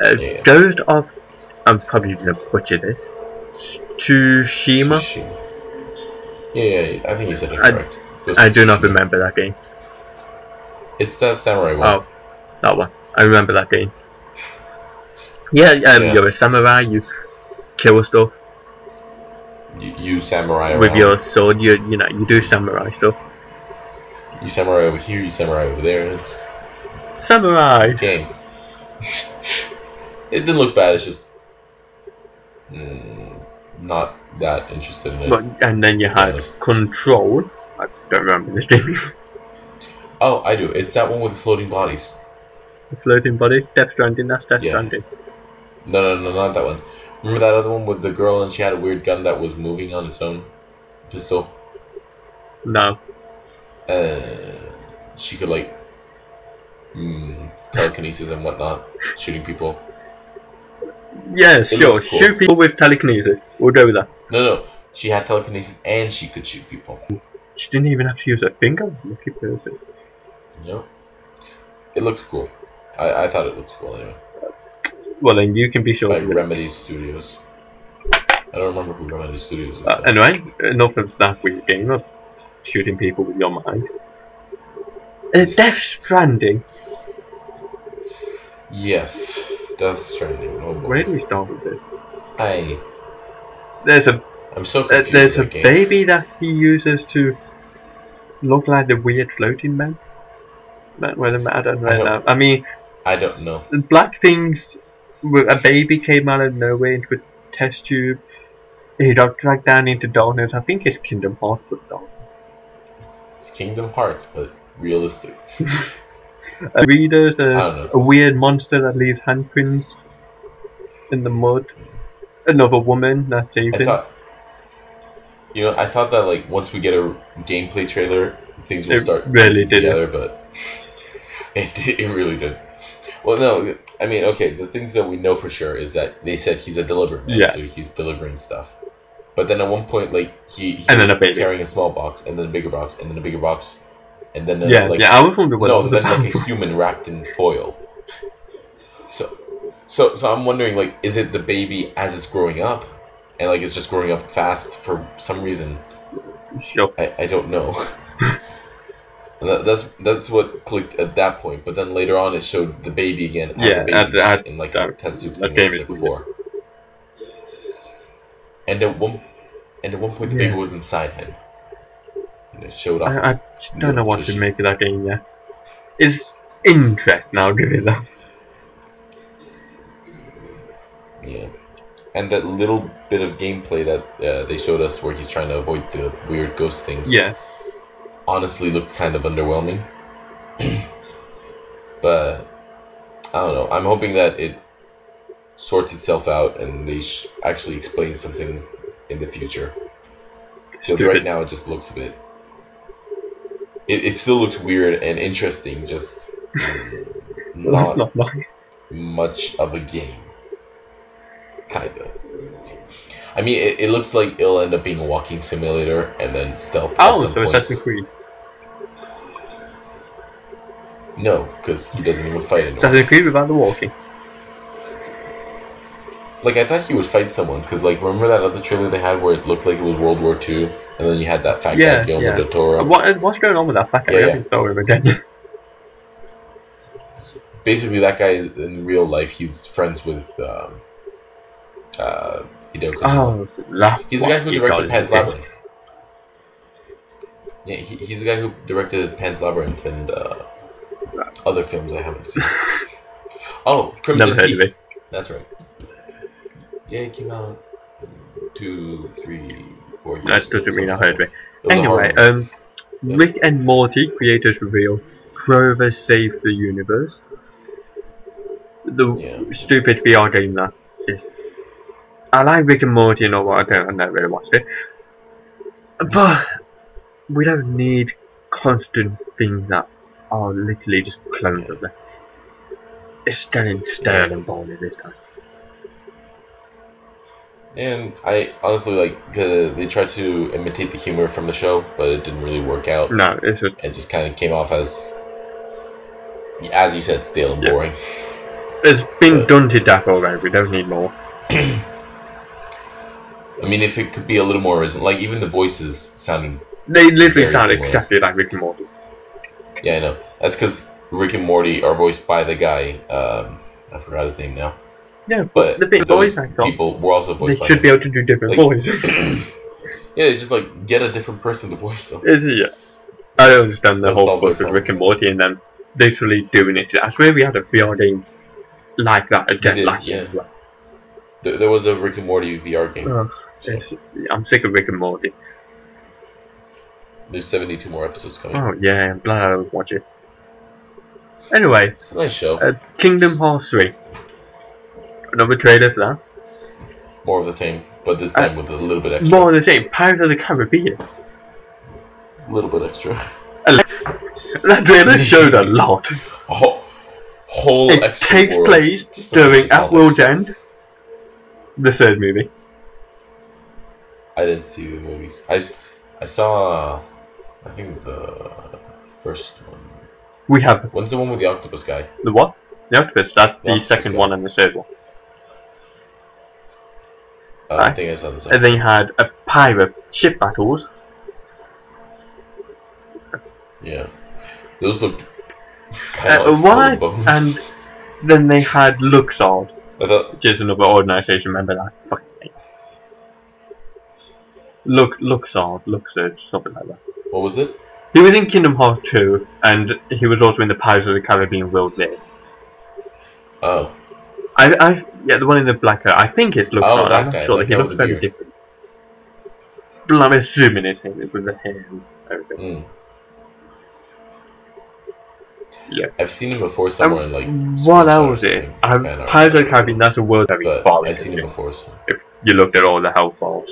Uh, Yeah. Ghost of. I'm probably gonna butcher this. Tsushima. Tsushima. Yeah, yeah, yeah, I think you said it correct. I of do not remember that game. It's that samurai one. Oh, that one. I remember that game. Yeah, um, Yeah. you're a samurai. You kill stuff You, you samurai with around. your sword. You you know you do samurai stuff. You samurai over here, you samurai over there. It's Samurai. game. it didn't look bad. It's just mm, not that interested in it. But, and then you had honest. Control. I don't remember this game. Oh, I do. It's that one with floating bodies. The floating body. Death Stranding. That's Death Yeah. Stranding. No, no, no, not that one. Remember that other one with the girl and she had a weird gun that was moving on its own pistol? No. Uh, she could like mm, telekinesis and whatnot, shooting people. Yeah, It sure. cool. Shoot people with telekinesis. We'll go with that. No, no, she had telekinesis and she could shoot people. She didn't even have to use her finger. Lucky person. Yep. It looks cool. I, I thought it looked cool anyway. Well, then you can be sure. By. Remedy Studios. I don't remember who Remedy Studios is. Uh, anyway, enough of that weird game of shooting people with your mind. Uh, Death Stranding. yes, Death Stranding. Oh boy. Where do we start with this? I There's a I'm so uh, confused there's a game. baby that he uses to look like the weird floating man. Whether I don't know. I don't- I mean, I don't know. the black things. A baby came out of nowhere into a test tube. He got dragged down into darkness. I think it's Kingdom Hearts, but dark. It's, it's Kingdom Hearts, but realistic. A reader's a, a weird monster that leaves handprints in the mud. Another woman that saves him. thought, you know, I thought that like once we get a gameplay trailer, things will It start really together, but it did, it really did. Well, no, I mean, okay, the things that we know for sure is that they said he's a delivery man, Yeah. so he's delivering stuff. But then at one point, like he, he And then a baby. carrying a small box, and then a bigger box, and then a bigger box, and then a, yeah, like yeah. I was wondering what no, then like a human wrapped in foil. So, so, so I'm wondering, like, is it the baby as it's growing up, and like it's just growing up fast for some reason? Sure. I, I don't know. and that, that's that's what clicked at that point. But then later on, it showed the baby again as Yeah, a baby at- at- in like a that- test tube that thing like I is said before. And at one, and at one point, the Yeah. baby was inside him. And it showed off. I, I don't know little what to make of that game yet. It's interest now, give it that. Yeah. And that little bit of gameplay that uh, they showed us where he's trying to avoid the weird ghost things Yeah. Honestly looked kind of underwhelming. but I don't know. I'm hoping that it sorts itself out and they sh- actually explain something in the future. Because right now it just looks a bit. It, it still looks weird and interesting, just not not much of a game. Kinda. I mean, it, it looks like it'll end up being a walking simulator and then stealth at Oh, some so. Assassin's Creed. No, because he doesn't even fight anyone. Assassin's Creed without the walking. Like I thought he would fight someone, because like remember that other trailer they had where it looked like it was World War Two, and then you had that fat Yeah, guy Guillermo yeah. del Toro. What, what's going on with that? Yeah, I yeah. saw him again. Basically, that guy in real life, he's friends with um, uh, Hideo Kojima. oh, He's the guy who directed Pan's. Labyrinth. Yeah, he, he's the guy who directed Pan's Labyrinth and uh, other films I haven't seen. Oh, Crimson Never heard Peak. of it. That's right. Yeah, it came out two, three, four years. That doesn't mean I heard of it. It was a horror Anyway, um, Yes. Rick and Morty creators reveal Trover saved the universe. The Yeah. stupid VR game that is. I like Rick and Morty and all that. I don't. I never really watched it, but we don't need constant things that are literally just clones of them. It's getting stale and boring this time. And I honestly like they tried to imitate the humor from the show, but it didn't really work out. No, it's just It just kind of came off as, as you said, stale and Yeah. boring. it's been But- done to death already. We don't need more. I mean, if it could be a little more original, like even the voices sounded. They literally sound exactly like Rick and Morty. Yeah, I know. That's because Rick and Morty are voiced by the guy. Um, I forgot his name now. Yeah, But the big those voice actor. people were also They voiced by should him. be able to do different Like- voices. yeah, just like get a different person to voice them. Is it? Yeah. I don't understand the That's whole book with Rick and Morty and them literally doing it. I swear we had a VR game like that again did, last yeah. well. There, there was a Rick and Morty VR game. Oh, so I'm sick of Rick and Morty. There's 72 more episodes coming. Oh yeah, I'm glad I was watching. Anyway, It's a nice show. uh, Kingdom Hearts 3. Another trailer for that. More of the same, but this Uh, time with a little bit extra. More of the same, Pirates of the Caribbean. A little bit extra. That trailer showed a lot. A whole, whole It takes world. place during At World's. End, the third movie. I didn't see the movies. I, I saw, I think the first one. We have When's the one with the octopus guy? the what? The Octopus, that's The the Octopus second guy. one and the third one. Uh, I think it's saw the second. And then you had a pirate ship battles. Yeah, those looked kind Uh, of like Skull and then they had Luxord, I thought which is another organisation. Remember that? Fucking. Lux Luxord, Luxord, something like that. What was it? He was in Kingdom Hearts 2, and he was also in the Pirates of the Caribbean World there. Oh, I, I, yeah, the one in the black hair. I think it's Luxord. Oh, that I'm not sure. that He looks very different. But I'm assuming it's him with the hair and everything. mm. Yeah. I've seen him before somewhere in like. what else it? something, I, fan art. Pirates of the Caribbean, that's a world very But far I've seen him before. So. If you looked at all the health balls.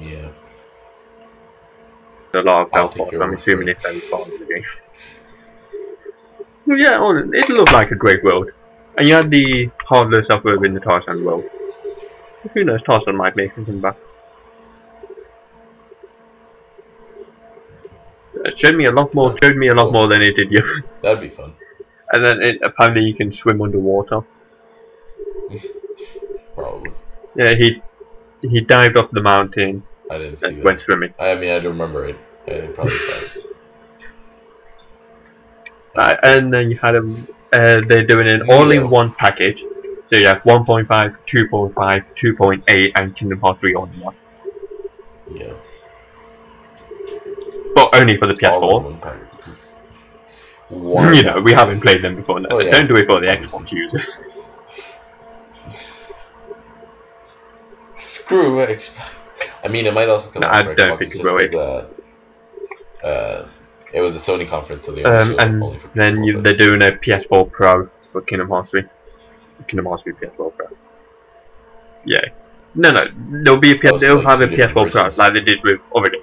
Yeah. A lot of take I'm assuming it's very far into the game. Well, yeah, it looked like a great world. And you had the Heartless Suburb in the Tarzan world. Who knows, Tarzan might make something back. Uh, it showed me a lot more, showed me a lot more than it did you. That'd be fun. And then it, apparently you can swim underwater. Probably. Yeah, he he dived off the mountain I didn't see that. went swimming. I mean, I don't remember it. I probably saw it. Right, and then you had them. Uh, they're doing an all-in-one package. So you have 1.5, 2.5, 2.8, and Kingdom Hearts 3 all in one. Yeah. But only for the All in PS4. one package. Because one You know, we haven't played them before. No. Oh, yeah. Don't do it for the Obviously. Xbox users. Screw X. I mean, it might also come No, out I don't think it will. uh, uh, it was a Sony conference, so they Um, and only for then PS4, you, they're doing a PS4 Pro for Kingdom Hearts 3. Kingdom Hearts 3 PS4 Pro. Yeah. No, no, there'll be a PS. Oh, so they'll like have a PS4 Pro like they did with already.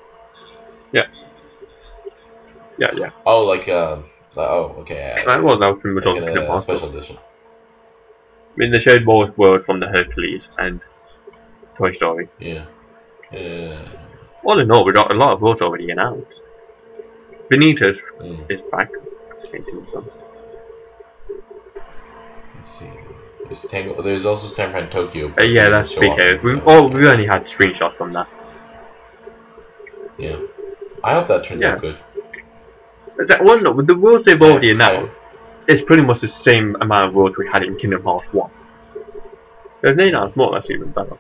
Yeah. Yeah, yeah. Oh, like um. uh, oh, okay. yeah, That was that was pretty much like Kingdom Hearts. special edition. I mean, they showed more world from the Hercules and Toy Story. Yeah. Yeah. All in all, we got a lot of worlds already announced. Benitez Mm, is back. let's see. There's Tango. There's also San Fransokyo. Uh, yeah, that's Show big. off Uh, the- we, oh, we only had screenshots from that. Yeah. I hope that turns Yeah. out good. Is that one? With the worlds they've Yeah, already announced, it's pretty much the same amount of worlds we had in Kingdom Hearts 1. If they announce more, that's even better.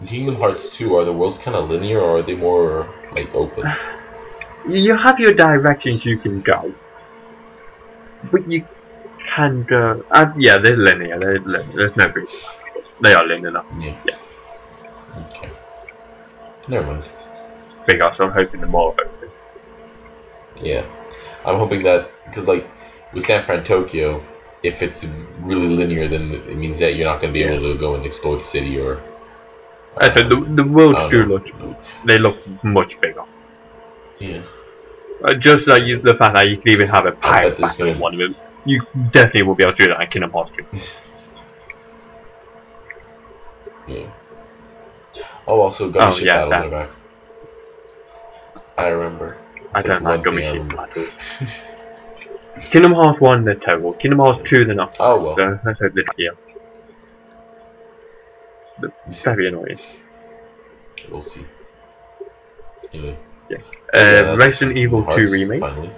In Kingdom Hearts 2, are the worlds kind of linear or are they more like open? You have your directions you can go, but you can go. Uh, yeah, they're linear. They're linear. There's no reason. They are linear enough. Yeah. Yeah. Okay. Never mind. Big ass. I'm hoping more open. Yeah. I'm hoping that because like with San Fransokyo, if it's really linear, then it means that you're not going to be able to go and explore the city or. Uh, said the the worlds I don't look they look much bigger. Yeah. Uh, just like you, the fact that you can even have a pirate battle in one of them, you definitely will be able to do that in Kingdom Hearts 3. Yeah. Oh, also Gummy Oh, Ship yeah, Battles that- are back. I remember. I It's don't like Gummy Ship battles. Kingdom Hearts 1, they're terrible. Kingdom Hearts 2, they're not. Oh well. So let's hope they do. But it's very annoying. We'll see. Anyway. Uh, yeah, Resident Evil 2 remake. Finally.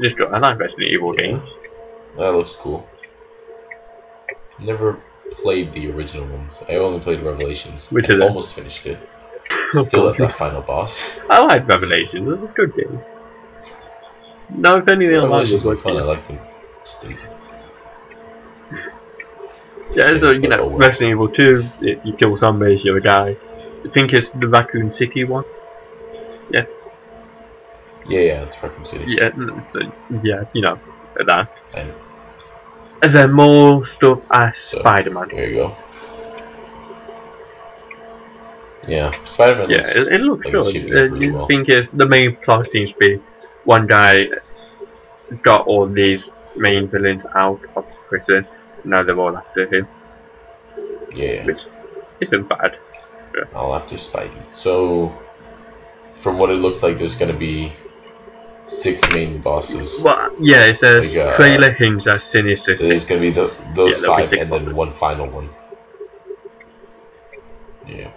Just got, I like Resident Evil Yeah. games. That looks cool. Never played the original ones. I only played Revelations. Which I is almost finished it. Still at that final boss. I like Revelations. It's a good game. No, if anything, I like it. were but, fun. I yeah. liked them. Yeah, so you know. Resident Evil 2, it, you kill zombies, you die. I think it's the Raccoon City one. Yeah, yeah, yeah, it's Raccoon City. Yeah, yeah, you know, that. And And then more stuff as So, Spider-Man. there you go. Yeah, Spider-Man. Yeah, looks it, it looks like good. shaping Uh, well. think it's, the main plot seems to be one guy got all these main villains out of prison. Now they're all after him, Yeah, yeah. which isn't bad. all after Spidey. So, from what it looks like, there's gonna be six main bosses. Well, yeah, it says Like, uh, trailer hints at Sinister There's gonna be the, those Yeah, five, six and then one final one. Yeah.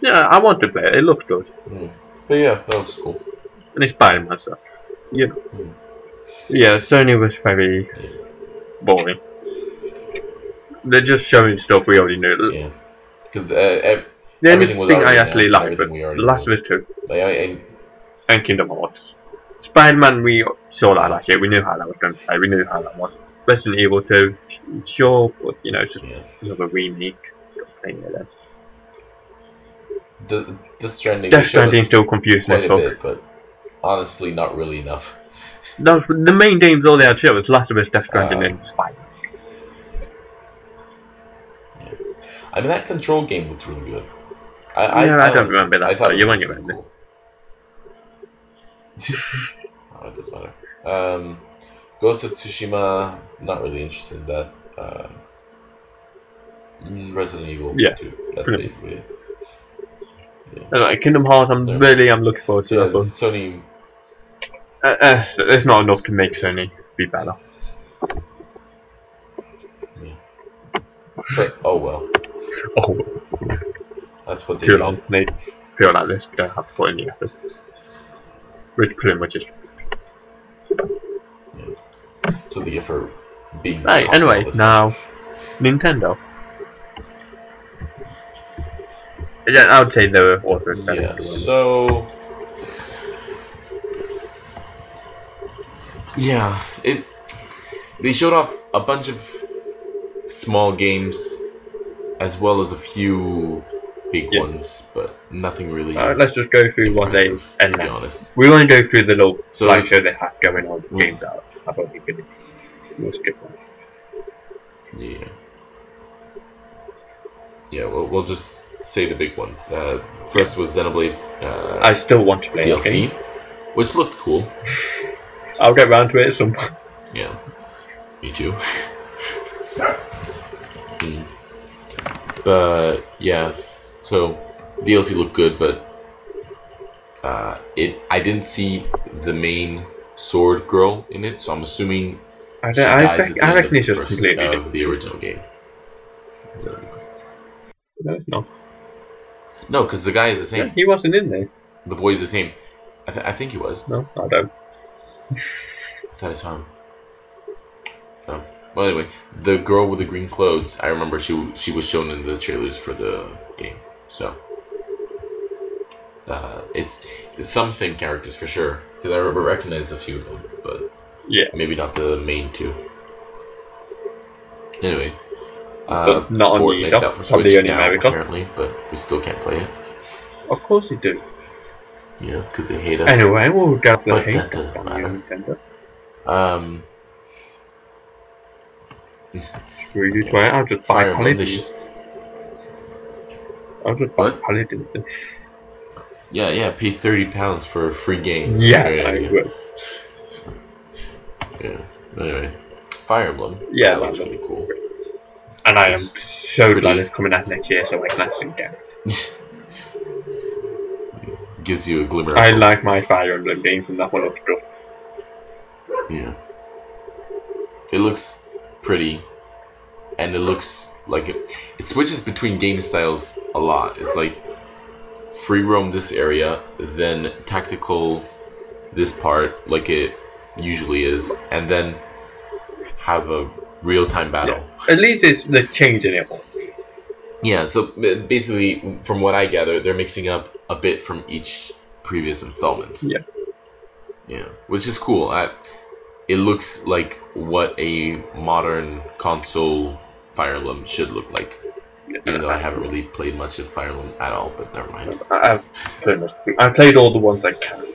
Yeah, I want to play it. It looks good, Mm. But yeah, that looks cool. and it's Spider-Man stuff. Know. Mm. Yeah, Sony was very Yeah. Boring. They're just showing stuff we already knew. Yeah. Because uh, ev- The only Everything was thing I already actually announced, liked everything was we already Last knew. of Us 2 like, I, and and Kingdom Hearts. Spider-Man, we saw that last year. We knew how that was going to play. We knew how that was. Resident Evil 2, sure, but you know, it's just yeah, another remake. Thing like that. the Death Stranding. Death Stranding still confusing quite as a fuck. bit, but honestly, not really enough. Those, the main games all they had to show was Last of Us, Death Stranding, Uh, and Spider. I mean, that Control game looked really good. I, I, Yeah, I don't liked remember that, I thought you won't remember. cool. oh, it doesn't matter. Um, Ghost of Tsushima, not really interested in that. Uh, mm, Resident Evil Yeah. 2. That's Pretty basically it. Anyway, Kingdom Hearts, I'm Yeah. really, I'm looking forward to So, that. But Sony, uh, uh, it's not enough to make Sony be better. but oh well. Oh, That's what they do. long. They feel like this. Don't have to put in the effort. Which pretty much is. What they get being. Right, anyway, now Nintendo. Yeah, I would say they were also. Yeah, so yeah, it they showed off a bunch of small games as well as a few big Yeah. ones, but nothing really Uh, let's just go through one impressive, to be honest. We want to go through the little So- slideshow they have going on. Mm. Games out. I thought we could. We'll skip one. Yeah. Yeah, we'll, we'll just say the big ones. Uh, first was Xenoblade uh, I still want to play DLC, which looked cool. I'll get round to it at some point. Yeah, me too. But yeah, so DLC looked good, but uh, it I didn't see the main sword girl in it, so I'm assuming I, she I, dies think, at the I end of the, first, completely of the original game. Is that- No. No, because the guy is the Yeah, same. he wasn't in there. The boy is the same. I, th- I think he was. No, I don't. I thought I saw him. Oh. Well, anyway, the girl with the green clothes. I remember she she was shown in the trailers for the game. So uh, it's, it's some same characters for sure. Because I remember recognize a few of them, but Yeah. maybe not the main two. Anyway, uh, But not on the Fortnite's out for Switch now, America. apparently, but we still can't play it. Of course he do. Know, because they hate us. Anyway, we'll get the But hate that doesn't matter. Um, Screw you, Twitter. I'll just buy Emblem. Sh- I'll just buy What? Paladins. yeah, yeah. Pay thirty pounds for a free game. Yeah, Great I idea. will. Yeah. Anyway, Fire Emblem. Yeah, that looks really cool. And I am so pretty- glad it's coming out next year so I can actually get it. Gives you a glimmer. I like my Fire Emblem games and that one up stuff. Yeah. It looks pretty, and it looks like it, it switches between game styles a lot. It's like free roam this area, then tactical this part, like it usually is, and then have a real time battle. At least it's the change in it. Yeah, so uh, basically, from what I gather, they're mixing up a bit from each previous installment. Yeah. Yeah, which is cool. I, it looks like what a modern console Fire Emblem should look like. Even though I haven't really played much of Fire Emblem at all, but never mind. I- I've played, I've played all the ones I can.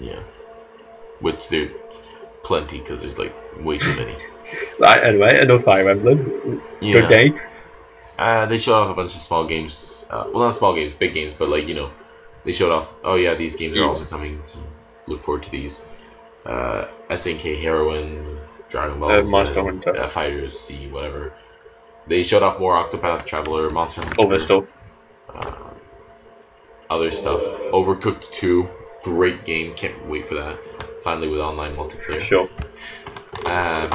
Yeah. Which there's plenty, because there's like way too many. Right, anyway, another Fire Emblem. Yeah. Good game. Uh, they showed off a bunch of small games. Uh, well, not small games, big games, but like you know, they showed off. Oh yeah, these games are also coming. So look forward to these. Uh, SNK Heroine, Dragon Ball, Uh, Monster Hunter. uh, Fighters, C, whatever. They showed off more Octopath Traveler, Monster Hunter, All uh, other stuff. Overcooked 2, great game. Can't wait for that. Finally with online multiplayer. Sure. Um,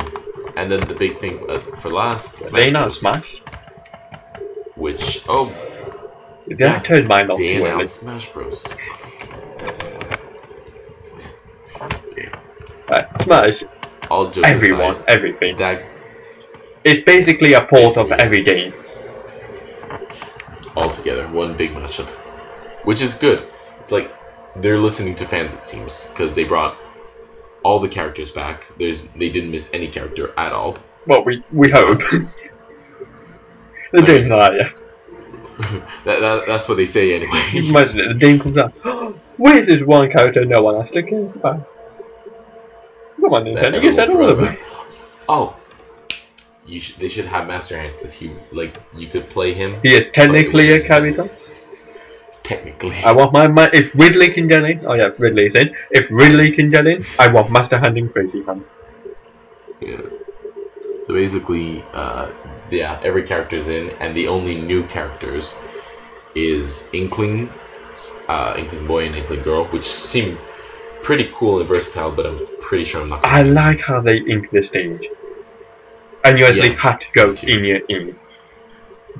and then the big thing uh, for last, Smash They Smash. Which oh They Yeah, turned mine off They too early. announced Smash Bros. Yeah. Right, Smash. All jokes Everyone, aside, everything. that It's basically a port of every game. all together, one big mashup, which is good. It's like they're listening to fans, it seems, because they brought all the characters back. There's they didn't miss any character at all. Well, we we hope. the game's not yet. that, that that's what they say anyway. Imagine it, the game comes out. Where's this one character no one has to care about? Come on, Nintendo, you said all of them. Oh, you should. They should have Master Hand because he like you could play him He is technically a character. technically. I want my, my if Ridley can get in, oh yeah, Ridley is in. If Ridley can get in, I want Master Hand and Crazy Hand. Yeah. So basically, uh, yeah, every character's in, and the only new characters is Inkling, uh, Inkling Boy and Inkling Girl, which seem pretty cool and versatile, but I'm pretty sure I'm not. I like how they ink the stage. And you actually Yeah, had to go in your in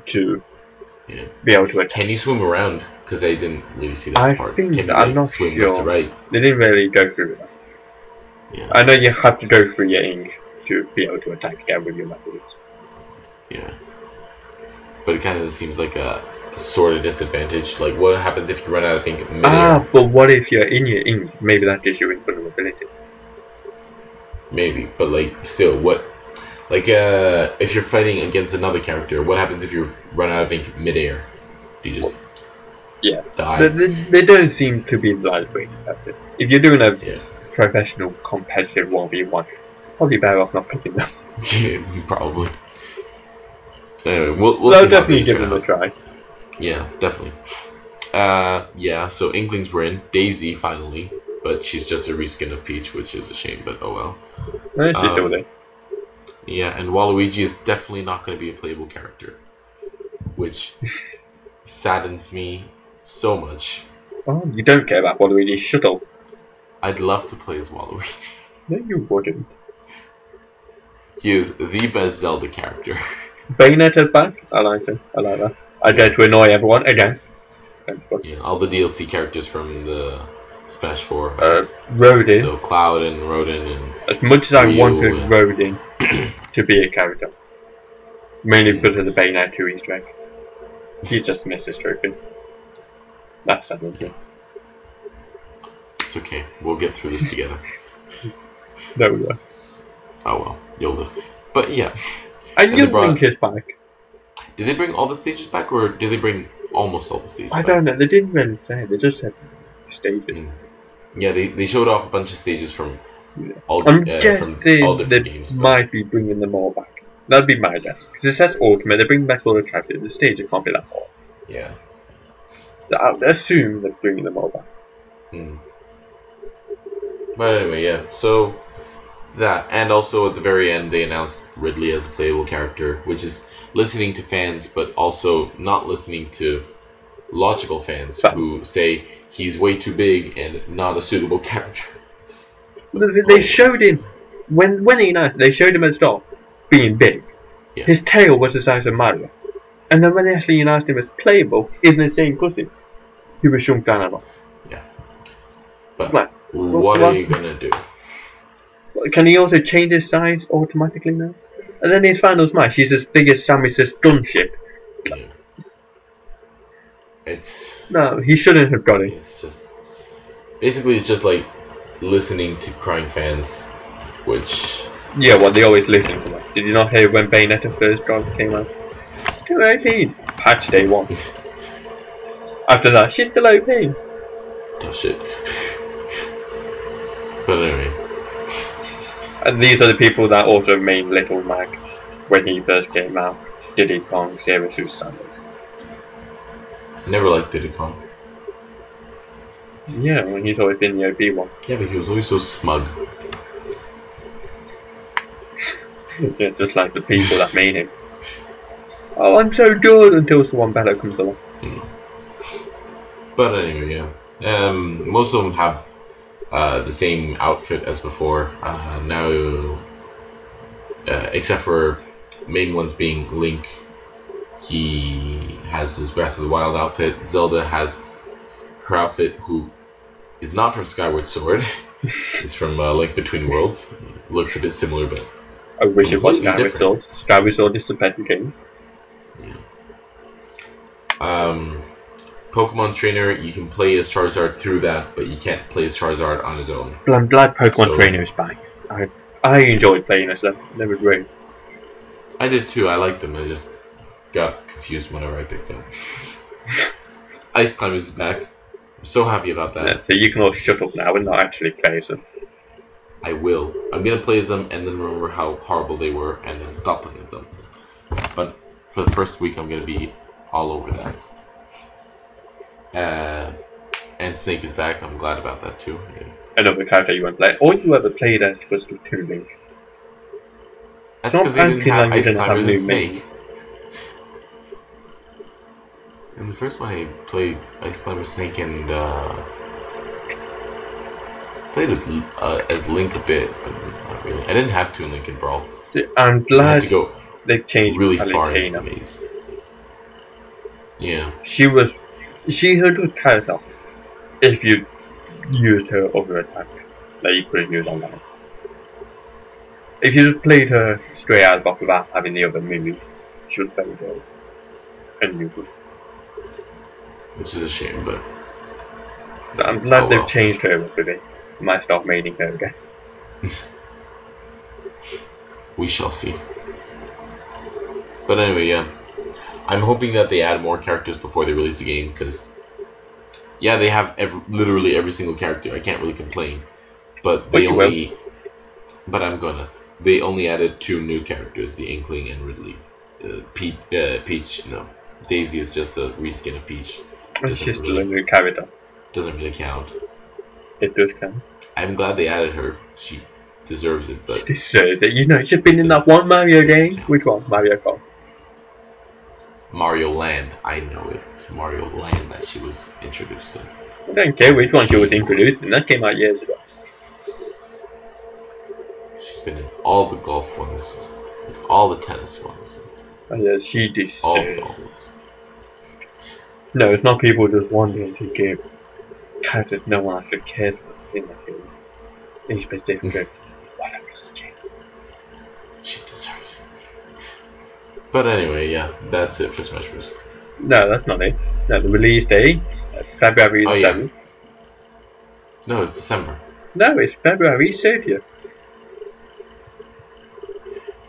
to Yeah. be able to attack. Can you swim around? Because I didn't really see that I part. think Can you I'm like, not swim sure. right? They didn't really go through that. Yeah. I know you have to go through your ink to be able to attack again with your methods. Yeah. But it kind of seems like a, a sort of disadvantage. Like, what happens if you run out of ink midair? Ah, but what if you're in your ink? Maybe that gives you invulnerability. Maybe, but like, still, what? Like, uh, if you're fighting against another character, what happens if you run out of ink midair? Do you just Yeah. die? They, they, they don't seem to be that way. That's. If you're doing a Yeah. professional competitive 1v1, probably better off not picking them. yeah, Probably. Anyway, we'll, we'll They'll definitely give them a try. Yeah, definitely. Uh, yeah. So Inklings were in Daisy finally, but she's just a reskin of Peach, which is a shame. But oh well. Eh, she's still Um, there. Yeah, and Waluigi is definitely not going to be a playable character, which saddens me so much. Oh, you don't care about Waluigi. Shut up. I'd love to play as Waluigi. No, you wouldn't. He is the best Zelda character. Bayonetta's back. I like it. I like that. I dare to annoy everyone again. Yeah, all the DLC characters from the Smash 4. Uh, Rodin. so Cloud and Rodin and as much as I Ryu wanted and- Rodin to be a character, mainly because of the Bayonetta 2 Easter egg, he just missed his trophy. That's isn't it? it's okay. We'll get through this together. There we go. Oh well, you'll live. But yeah, And And you they brought- think is back. did they bring all the stages back, or did they bring almost all the stages I back? don't know. They didn't really say. They just said stages. Mm. Yeah, they, they showed off a bunch of stages from all I'm uh, from guessing all they different games. might be bringing them all back. That'd be my guess. Because it says Ultimate, they're bringing back all the chapters. The stages can't be that hard. Yeah. I'll assume they're bringing them all back. Mm. But anyway, yeah. So That and also at the very end they announced Ridley as a playable character, which is listening to fans, but also not listening to logical fans who say he's way too big and not a suitable character. They- showed him when when he announced they showed him as start being big. Yeah. His tail was the size of Mario, and then when they actually announced him as playable in the same costume, he was shrunk down a lot. Yeah, but Right. what Well, are you gonna do? Can he also change his size automatically now? And then his final smash, he's as big as Samus's gunship. Yeah. It's No, he shouldn't have got it. it's just basically it's just like listening to crying fans, which Yeah, well, they always listen to that. Did you not hear when Bayonetta first got came out? Still OP. Patch day one. After that, she's still OP. tough shit. But anyway, And these are the people that also made Little Mac when he first came out. Diddy Kong, Zero Suit Samus. I never liked Diddy Kong. Yeah, when he's always been the OP one. Yeah, but he was always so smug. Yeah, just like the people that made him. Oh, I'm so good until someone better comes along. But anyway, yeah. Um, most of them have uh, the same outfit as before. Uh, now, uh, except for main ones being Link, he has his Breath of the Wild outfit. Zelda has her outfit, who is not from Skyward Sword. is from uh, Link Between Worlds. Looks a bit similar, but I wish it was Skyward different. Sword. Skyward Sword is the better game. Yeah. um, Pokemon Trainer, you can play as Charizard through that, but you can't play as Charizard on his own. But I'm glad Pokemon So- Trainer is back. I I enjoyed playing as them. They were great. I did too. I liked them. I just got confused whenever I picked them. Ice Climbers is back. I'm so happy about that. Yeah, so you can all shut up now and not actually play as them. I will. I'm gonna play as them and then remember how horrible they were and then stop playing as them. But for the first week, I'm gonna be all over that. Uh, and Snake is back. I'm glad about that too. Yeah. Another character you want to play. All you ever played as was Toon Link. That's because they didn't have Ice Climbers and. Snake. In the first one, I played Ice Climber Snake and uh, played uh, as Link a bit, but not really. I didn't have to in Link and Brawl. I'm So I had glad to go they've changed really far into the maze. Yeah, She was a good character if you used her other attack that you couldn't use online. If you just played her straight out of the box without having the other moves, she was very good. And you could. which is a shame, but But I'm glad Oh, they've well. changed her up a bit. Might start making her again. we shall see. But anyway, yeah. I'm hoping that they add more characters before they release the game, because, yeah, they have every, literally every single character. I can't really complain. But But they will. only. But I'm gonna. They only added two new characters, the Inkling and Ridley. Uh, Peach, uh, Peach, no. Daisy is just a reskin of Peach. It's Doesn't just really- a new character. Doesn't really count. It does count. I'm glad they added her. She deserves it, but So that you know, she's been in that one Mario game. Which one? Mario Kart. Mario Land, I know it. It's Mario Land that she was introduced in. I don't care which one she was introduced in. That came out years ago. She's been in all the golf ones, all the tennis ones, And yeah, she did. all the golf ones. No, it's not people just wanting to give characters no one actually cares about in the game. In specific. She deserves it. But anyway, yeah, that's it for Smash Bros. No, that's not it. No, the release uh, February Oh, the yeah. 7th. No, it's December. No, it's February 30th.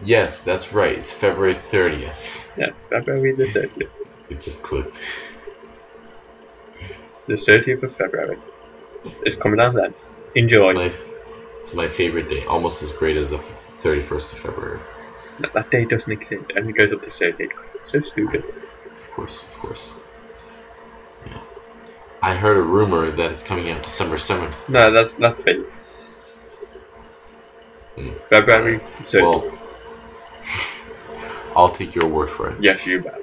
Yes, that's right. It's February 30th. Yeah, February the 30th. It just clicked. The 30th of February. It's coming out then. It's Enjoy. my, it's my favorite day, almost as great as the 31st of February. That, day doesn't exist and it goes up to 30th. So stupid. Of course, of course. Yeah. I heard a rumor that it's coming out December 7th. No, that's, that's fake. Hmm. February 30th. Well, I'll take your word for it. yes, you bet.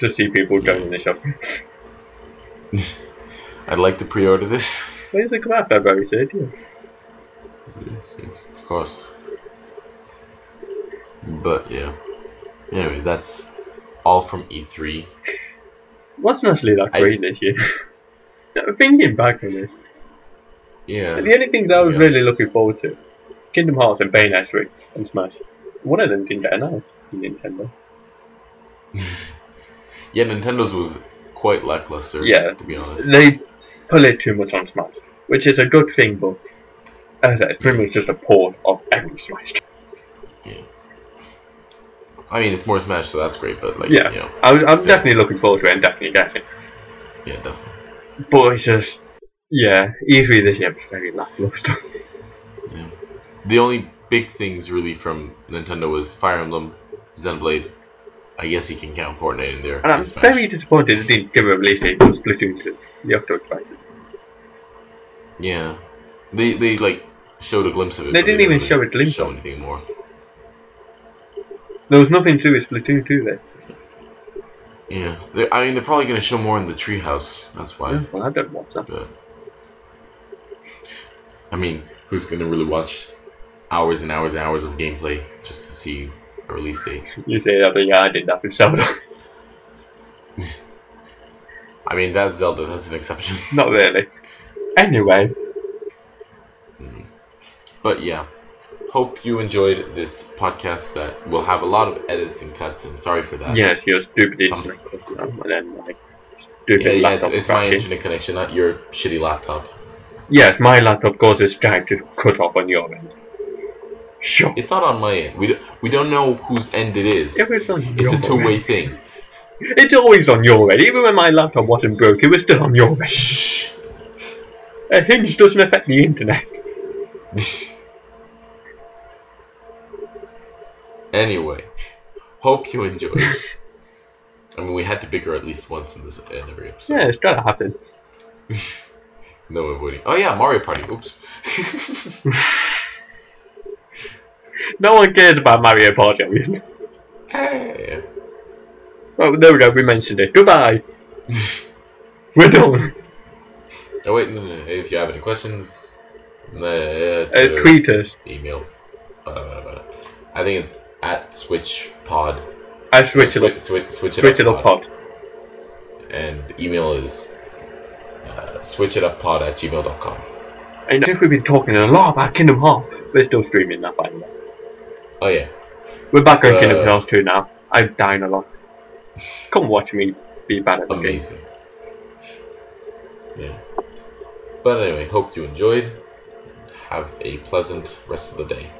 To see people going in the shop. I'd like to pre-order this. When does it come out? February 30th. Yes, yes, of course. But yeah. Anyway, that's all from E E3. Wasn't actually that I- great this year. Thinking back on this, Yeah. the only things I was Yes. really looking forward to, Kingdom Hearts and Bayonetta 3 and Smash. One of them didn't get announced in Nintendo. yeah, Nintendo's was quite lackluster. Yeah. To be honest. They pull it too much on Smash, which is a good thing, but as I said, it's pretty much just a port of every Smash. game. I mean, it's more Smash, so that's great. But like, Yeah. you know, I'm So- definitely looking forward to it and definitely getting it. yeah, definitely. But it's just, yeah, E3 this year was very lackluster. Yeah. The only big things really from Nintendo was Fire Emblem, Xenoblade. I guess you can count Fortnite in there. And I'm Smash. very disappointed they didn't give a release date for Splatoon 2. You have to expect it. Yeah. They they like showed a glimpse of it. They didn't even really show a glimpse show anything more. There was nothing to it Splatoon 2 there. Yeah. They're, I mean, they're probably gonna show more in the treehouse. That's why. Yeah, well, I don't watch that. But I mean, who's gonna really watch hours and hours and hours of gameplay just to see a release date? You say that, but yeah, I did that with Zelda. I mean, that's Zelda. That's an exception. Not really. Anyway, mm. But yeah, hope you enjoyed this podcast. That will have a lot of edits and cuts. And sorry for that. yes, your stupid Some- and then like stupid Yeah, yeah, it's, laptop it's my internet connection, not your shitty laptop. Yes, my laptop causes Skype to cut off on your end. Sure. It's not on my end. We don't, we don't know whose end it is. If it's on It's a two-way end. thing. It's always on your end. Even when my laptop wasn't broke, it was still on your end. Shh. A hinge doesn't affect the internet. anyway, hope you enjoyed. I mean, we had to bicker at least once in this in every episode. Yeah, it's gotta happen. No avoiding. Oh yeah, Mario Party. Oops. No one cares about Mario Party. obviously. hey. Oh, there we go. We mentioned it. Goodbye. We're done. Oh wait, no, no. If you have any questions, uh, Uh, tweet us. email. Bada, bada, bada. I think it's at Switch Pod. I switch it up. Switch, switch, Switch it up, pod. And the email is uh, switchituppod at gmail.com. And I think we've been talking a lot about Kingdom Hearts. We're still streaming that, by the way. Oh yeah. We're back on Uh, Kingdom Hearts 2 now. I'm dying a lot. Come watch me be bad at the game. Amazing. Yeah. But anyway, hope you enjoyed. Have a pleasant rest of the day.